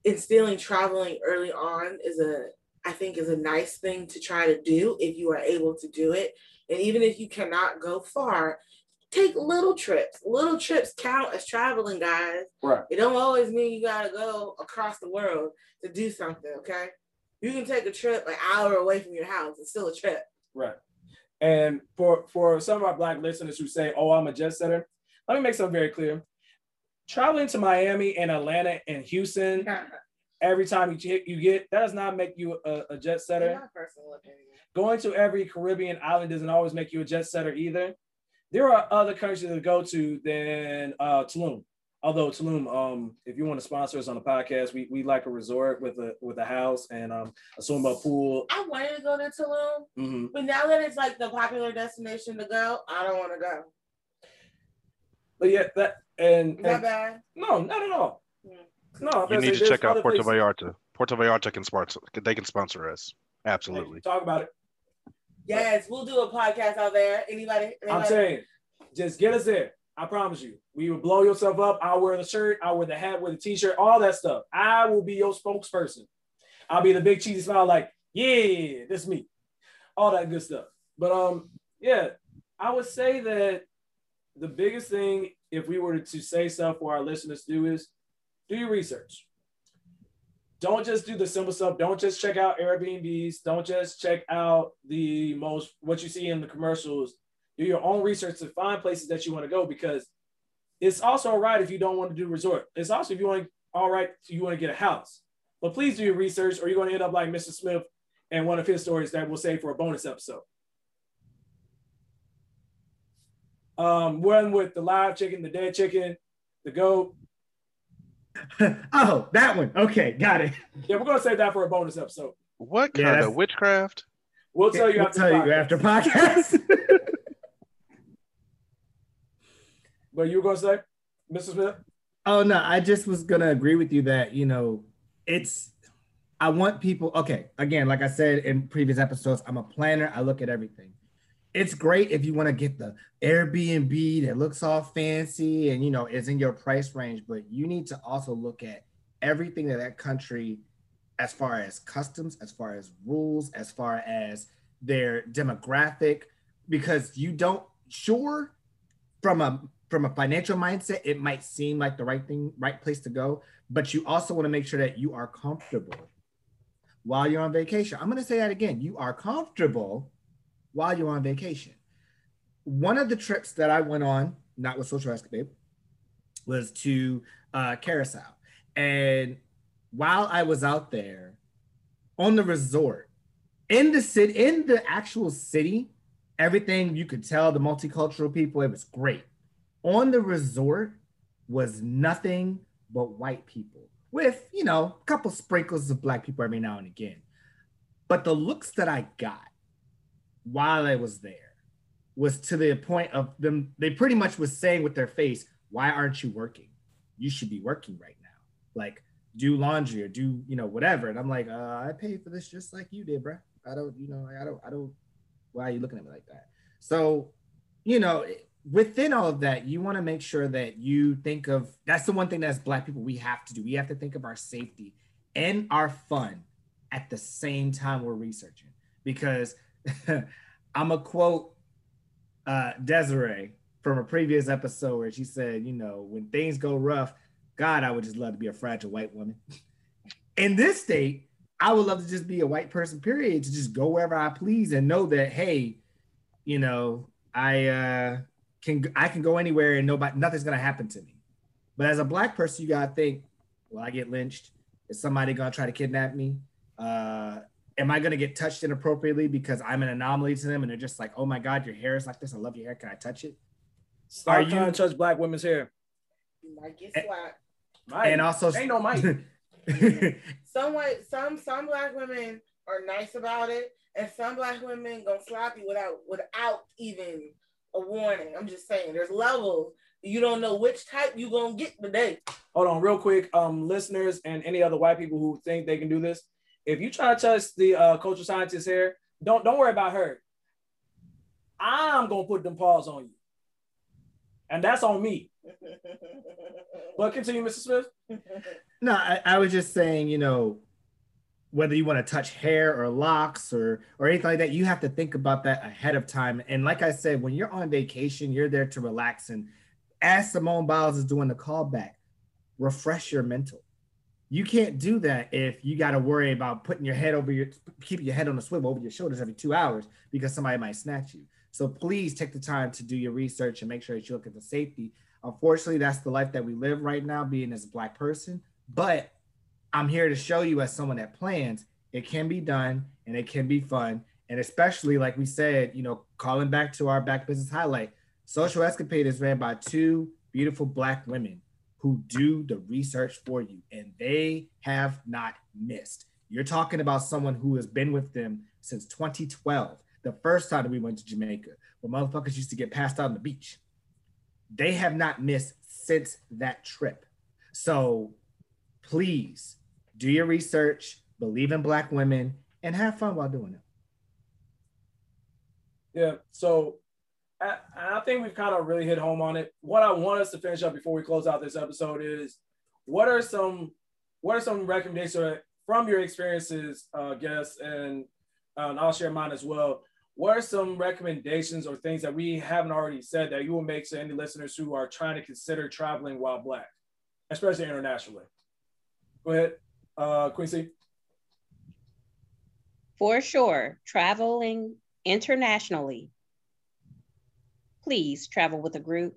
instilling traveling early on is a I think is a nice thing to try to do if you are able to do it. And even if you cannot go far, take little trips. Little trips count as traveling, guys. Right. It don't always mean you gotta go across the world to do something, okay? You can take a trip an hour away from your house. It's still a trip. Right. And for for some of our black listeners who say, "Oh, I'm a jet setter," let me make something very clear. Traveling to Miami and Atlanta and Houston every time you you get that does not make you a, a jet setter. Going to every Caribbean island doesn't always make you a jet setter either. There are other countries to go to than uh, Tulum. Although Tulum, um, if you want to sponsor us on the podcast, we, we like a resort with a with a house and um, a swimming pool. I wanted to go to Tulum, hmm but now that it's like the popular destination to go, I don't want to go. But yeah, that and, Is that and- bad? no, not at all. No, I'm You need say to check out other Puerto places. Vallarta. Puerto Vallarta can sponsor. They can sponsor us. Absolutely. Talk about it. Yes, we'll do a podcast out there. Anybody? I'm saying, just get us there. I promise you. We will blow yourself up. I'll wear the shirt. I'll wear the hat, wear the t-shirt, all that stuff. I will be your spokesperson. I'll be the big cheesy smile, like, yeah, this me. All that good stuff. But um, yeah, I would say that the biggest thing, if we were to say stuff for our listeners to do is do your research. Don't just do the simple stuff. Don't just check out Airbnbs. Don't just check out the most what you see in the commercials. Do your own research to find places that you want to go because it's also all right if you don't want to do resort. It's also if you want all right you want to get a house. But please do your research or you're going to end up like Mr. Smith and one of his stories that we'll save for a bonus episode. Um, one with the live chicken, the dead chicken, the goat. oh, that one. Okay, got it. Yeah, we're gonna save that for a bonus episode. What kind that's- of witchcraft? We'll tell you We'll after. tell the you podcast. after podcast. But you were gonna say, Mr. Smith? Oh no, I just was gonna agree with you that you know it's. I want people. Okay, again, like I said in previous episodes, I'm a planner. I look at everything. It's great if you want to get the Airbnb that looks all fancy and you know is in your price range, but you need to also look at everything that that country, as far as customs, as far as rules, as far as their demographic, because you don't sure from a from a financial mindset, it might seem like the right thing, right place to go, but you also want to make sure that you are comfortable while you're on vacation. I'm going to say that again. You are comfortable while you're on vacation. One of the trips that I went on, not with Social Escapade, was to uh, Carousel. And while I was out there on the resort, in the city, in the actual city, everything you could tell the multicultural people, it was great. On the resort was nothing but white people with, you know, a couple sprinkles of black people every now and again. But the looks that I got while I was there was to the point of them, they pretty much was saying with their face, why aren't you working? You should be working right now. Like, do laundry or do, you know, whatever. And I'm like, uh, I paid for this just like you did, bro. I don't, you know, I don't, I don't, why are you looking at me like that? So, you know, within all of that, you want to make sure that you think of that's the one thing that's black people we have to do. We have to think of our safety and our fun at the same time we're researching. Because I'm going to quote uh, Desiree from a previous episode where she said, you know, when things go rough, God, I would just love to be a fragile white woman. In this state, I would love to just be a white person, period, to just go wherever I please and know that, hey, you know, I uh can I can go anywhere and nobody nothing's gonna happen to me. But as a black person, you gotta think, will I get lynched? Is somebody gonna try to kidnap me? Uh am I gonna get touched inappropriately because I'm an anomaly to them and they're just like, oh my god, your hair is like this. I love your hair. Can I touch it? Stop Are trying you... to touch black women's hair. You might get slapped. And also ain't no mic. some white, some some black women are nice about it, and some black women gonna slap you without without even a warning. I'm just saying, there's levels. You don't know which type you gonna get today. Hold on, real quick, um, listeners and any other white people who think they can do this. If you try to touch the uh, cultural scientist here, don't don't worry about her. I'm gonna put them paws on you, and that's on me. but continue, Mr. Smith. No, I, I was just saying, you know, whether you want to touch hair or locks or or anything like that, you have to think about that ahead of time. And like I said, when you're on vacation, you're there to relax. And as Simone Biles is doing the callback, refresh your mental. You can't do that if you got to worry about putting your head over your keeping your head on a swivel over your shoulders every two hours because somebody might snatch you. So please take the time to do your research and make sure that you look at the safety. Unfortunately, that's the life that we live right now, being as a black person. But I'm here to show you as someone that plans, it can be done and it can be fun. And especially like we said, you know, calling back to our back business highlight, Social Escapade is ran by two beautiful black women who do the research for you and they have not missed. You're talking about someone who has been with them since 2012, the first time we went to Jamaica, where motherfuckers used to get passed out on the beach. They have not missed since that trip. So please do your research, believe in Black women, and have fun while doing it. Yeah. So I, I think we've kind of really hit home on it. What I want us to finish up before we close out this episode is what are some what are some recommendations from your experiences, uh, guests, and, uh, and I'll share mine as well. What are some recommendations or things that we haven't already said that you will make to any listeners who are trying to consider traveling while black, especially internationally? Go ahead uh, Quincy? For sure, traveling internationally. Please travel with a group.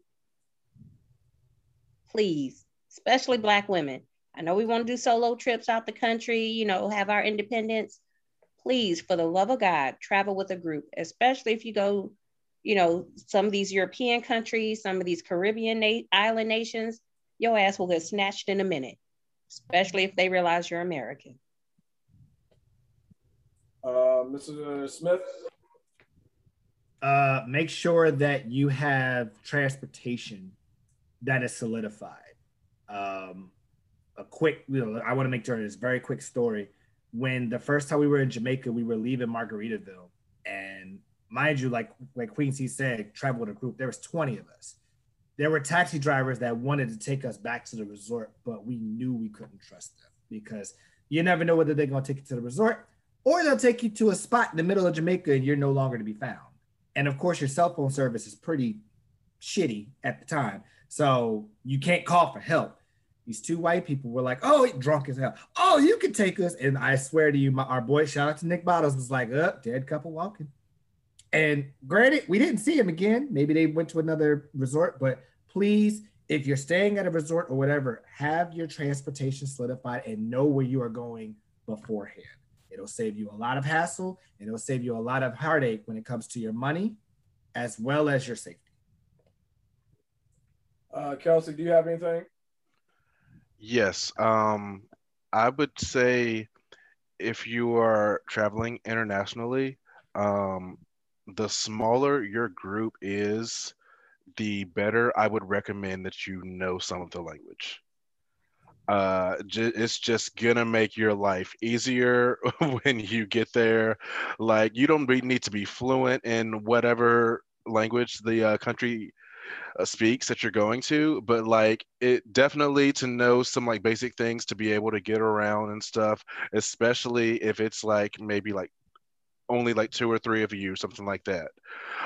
Please, especially Black women. I know we want to do solo trips out the country, you know, have our independence. Please, for the love of God, travel with a group, especially if you go, you know, some of these European countries, some of these Caribbean na- island nations, your ass will get snatched in a minute especially if they realize you're American. Uh, Mr. Smith? Uh, make sure that you have transportation that is solidified. Um, a quick, you know, I want to make sure it's very quick story. When the first time we were in Jamaica, we were leaving Margaritaville, and mind you, like like Queen C said, travel with a group. There was twenty of us there were taxi drivers that wanted to take us back to the resort, but we knew we couldn't trust them because you never know whether they're going to take you to the resort or they'll take you to a spot in the middle of Jamaica and you're no longer to be found. And of course, your cell phone service is pretty shitty at the time. So you can't call for help. These two white people were like, oh, drunk as hell. Oh, you can take us. And I swear to you, my, our boy, shout out to Nick Bottles, was like, up, oh, dead couple walking. And granted, we didn't see him again. Maybe they went to another resort, but please, if you're staying at a resort or whatever, have your transportation solidified and know where you are going beforehand. It'll save you a lot of hassle and it'll save you a lot of heartache when it comes to your money as well as your safety. Uh, Kelsey, do you have anything? Yes. Um, I would say if you are traveling internationally, um, the smaller your group is, the better I would recommend that you know some of the language. Uh, j- it's just gonna make your life easier when you get there. Like, you don't be, need to be fluent in whatever language the uh, country uh, speaks that you're going to, but like it definitely to know some like basic things to be able to get around and stuff, especially if it's like maybe like only like two or three of you, something like that.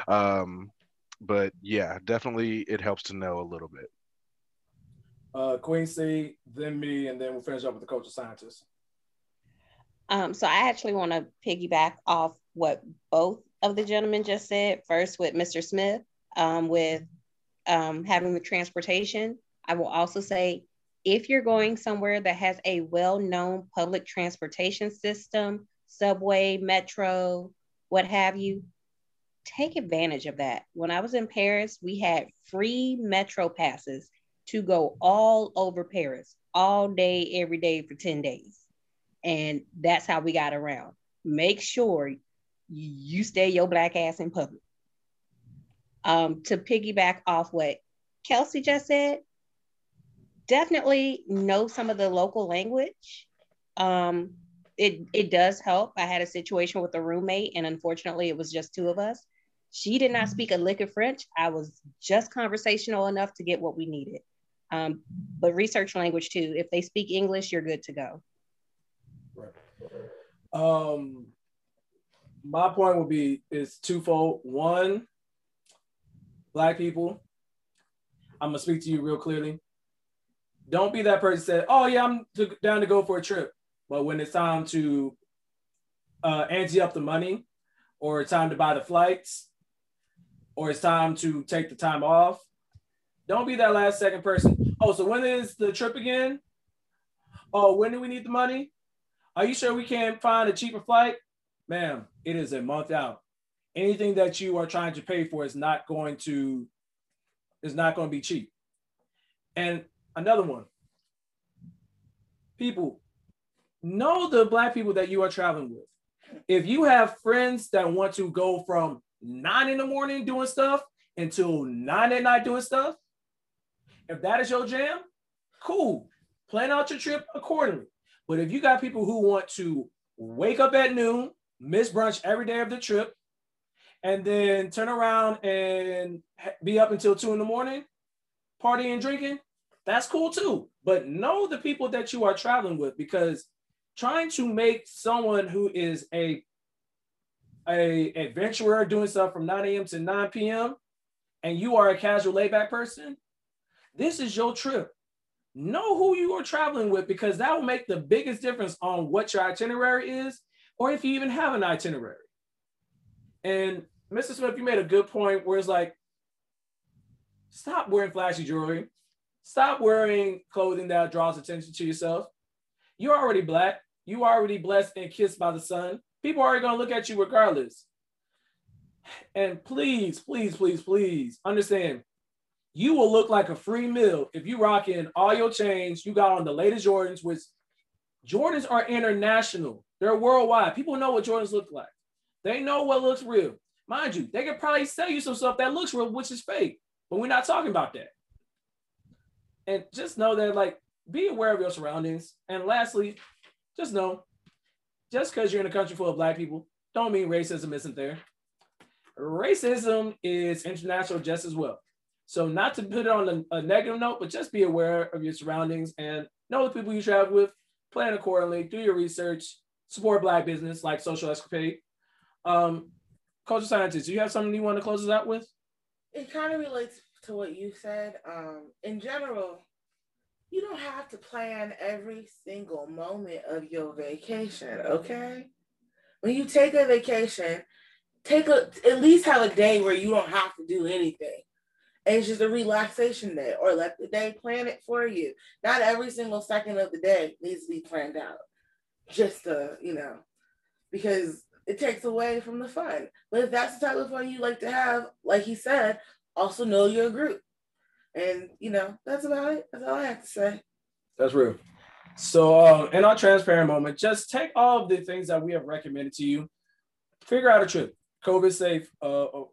Um, but yeah, definitely it helps to know a little bit. Uh, Queen C, then me, and then we'll finish up with the cultural scientist. Um, so I actually want to piggyback off what both of the gentlemen just said. First, with Mr. Smith, um, with um, having the transportation. I will also say if you're going somewhere that has a well known public transportation system, subway, metro, what have you, take advantage of that. When I was in Paris, we had free metro passes to go all over Paris all day, every day for 10 days. And that's how we got around. Make sure you stay your black ass in public. Um, to piggyback off what Kelsey just said, definitely know some of the local language. Um, it, it does help. I had a situation with a roommate, and unfortunately, it was just two of us. She did not speak a lick of French. I was just conversational enough to get what we needed. Um, but research language too. If they speak English, you're good to go. Right. Um, my point would be is twofold. One, black people, I'm gonna speak to you real clearly. Don't be that person that said, "Oh yeah, I'm to, down to go for a trip," but when it's time to uh, ante up the money, or it's time to buy the flights, or it's time to take the time off, don't be that last second person. Oh, so when is the trip again? Oh, when do we need the money? Are you sure we can't find a cheaper flight? Ma'am, it is a month out. Anything that you are trying to pay for is not going to is not going to be cheap. And another one. People, know the black people that you are traveling with. If you have friends that want to go from nine in the morning doing stuff until nine at night doing stuff, if that is your jam, cool. Plan out your trip accordingly. But if you got people who want to wake up at noon, miss brunch every day of the trip, and then turn around and be up until two in the morning, partying and drinking, that's cool too. But know the people that you are traveling with because trying to make someone who is a a adventurer doing stuff from 9 a.m. to 9 p.m. and you are a casual layback person, this is your trip. Know who you are traveling with because that will make the biggest difference on what your itinerary is or if you even have an itinerary. And Mr. Smith, you made a good point where it's like, stop wearing flashy jewelry. Stop wearing clothing that draws attention to yourself. You're already black. You are already blessed and kissed by the sun. People are already going to look at you regardless. And please, please, please, please understand you will look like a free meal if you rock in all your chains. You got on the latest Jordans, which Jordans are international. They're worldwide. People know what Jordans look like. They know what looks real. Mind you, they could probably sell you some stuff that looks real, which is fake. But we're not talking about that. And just know that, like, be aware of your surroundings. And lastly, just know, just because you're in a country full of black people, don't mean racism isn't there. Racism is international just as well. So not to put it on a, a negative note, but just be aware of your surroundings and know the people you travel with, plan accordingly, do your research, support black business like Social Escapade. Um, culture scientist, do you have something you want to close us out with? It kind of relates to what you said. Um, in general, you don't have to plan every single moment of your vacation, okay? When you take a vacation, take a at least have a day where you don't have to do anything. And it's just a relaxation day, or let the day plan it for you. Not every single second of the day needs to be planned out, just to you know, because it takes away from the fun. But if that's the type of fun you like to have, like he said, also know your group. And you know, that's about it. That's all I have to say. That's real. So, um, in our transparent moment, just take all of the things that we have recommended to you, figure out a trip, COVID safe, uh, uh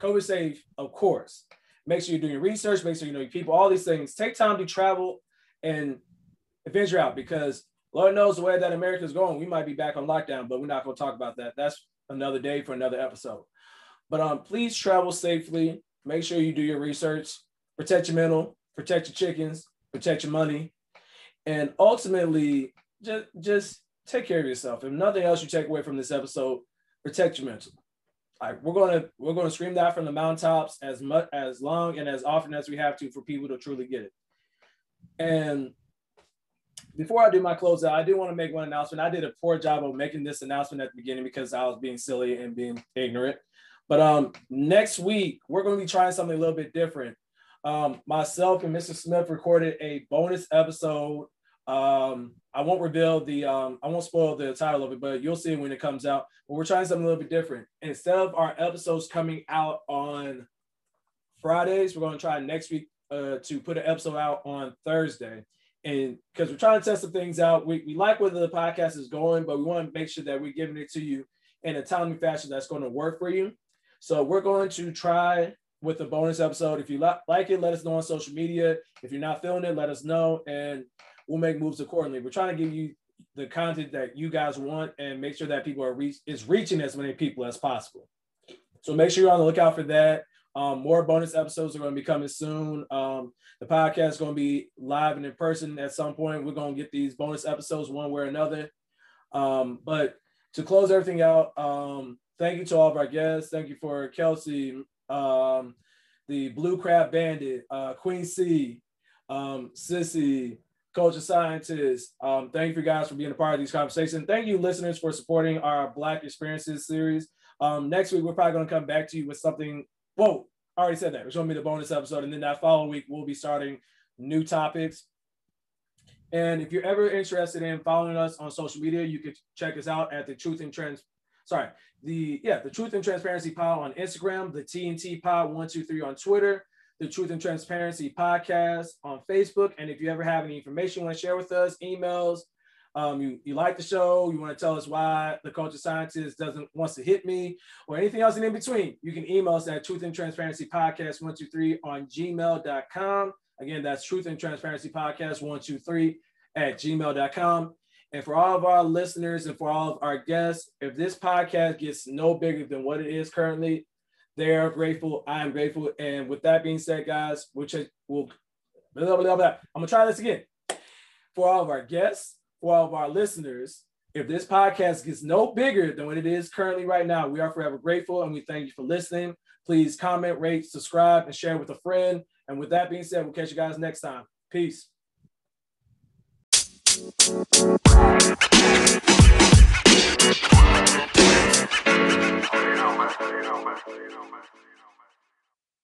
COVID safe, of course. Make sure you're doing your research, make sure you know your people, all these things. Take time to travel and venture out because Lord knows the way that America is going. We might be back on lockdown, but we're not going to talk about that. That's another day for another episode. But um, please travel safely. Make sure you do your research. Protect your mental. Protect your chickens. Protect your money. And ultimately, just just take care of yourself. If nothing else you take away from this episode, protect your mental. Like we're gonna we're gonna scream that from the mountaintops as much as long and as often as we have to for people to truly get it. And before I do my closeout, I do want to make one announcement. I did a poor job of making this announcement at the beginning because I was being silly and being ignorant. But um, next week we're going to be trying something a little bit different. Um, myself and Mr. Smith recorded a bonus episode. Um, I won't reveal the, um, I won't spoil the title of it, but you'll see when it comes out. But we're trying something a little bit different. Instead of our episodes coming out on Fridays, we're going to try next week uh, to put an episode out on Thursday and because we're trying to test some things out, we, we like where the podcast is going, but we want to make sure that we're giving it to you in a timely fashion that's going to work for you. So we're going to try with the bonus episode. If you li- like it, let us know on social media. If you're not feeling it, let us know, and we'll make moves accordingly. We're trying to give you the content that you guys want and make sure that people are reach is reaching as many people as possible. So make sure you're on the lookout for that. Um, more bonus episodes are going to be coming soon. Um, the podcast is going to be live and in person at some point. We're going to get these bonus episodes one way or another. Um, but to close everything out, um, thank you to all of our guests. Thank you for Kelsey, um, the Blue Crab Bandit, uh, Queen C, um, Sissy, culture scientist. Um, thank you guys for being a part of these conversations. Thank you, listeners, for supporting our Black Experiences series. Um, next week, we're probably going to come back to you with something Whoa, I already said that. It's going to be the bonus episode. And then that following week, we'll be starting new topics. And if you're ever interested in following us on social media, you can check us out at the Truth and Trans. Sorry, the yeah, the Truth and Transparency Pod on Instagram, the TNT Pod one two three on Twitter, the Truth and Transparency Podcast on Facebook. And if you ever have any information you want to share with us, emails, um, you, you like the show, you want to tell us why the culture scientist doesn't wants to hit me or anything else in between, you can email us at truth and transparency podcast 123 on gmail.com. Again, that's truth and transparency podcast 123 at gmail.com. And for all of our listeners and for all of our guests, if this podcast gets no bigger than what it is currently, they are grateful. I am grateful. And with that being said, guys, which will blah, blah, blah, blah. I'm gonna try this again. For all of our guests, for all of our listeners, if this podcast gets no bigger than what it is currently right now, we are forever grateful and we thank you for listening. Please comment, rate, subscribe, and share with a friend. And with that being said, we'll catch you guys next time. Peace. más.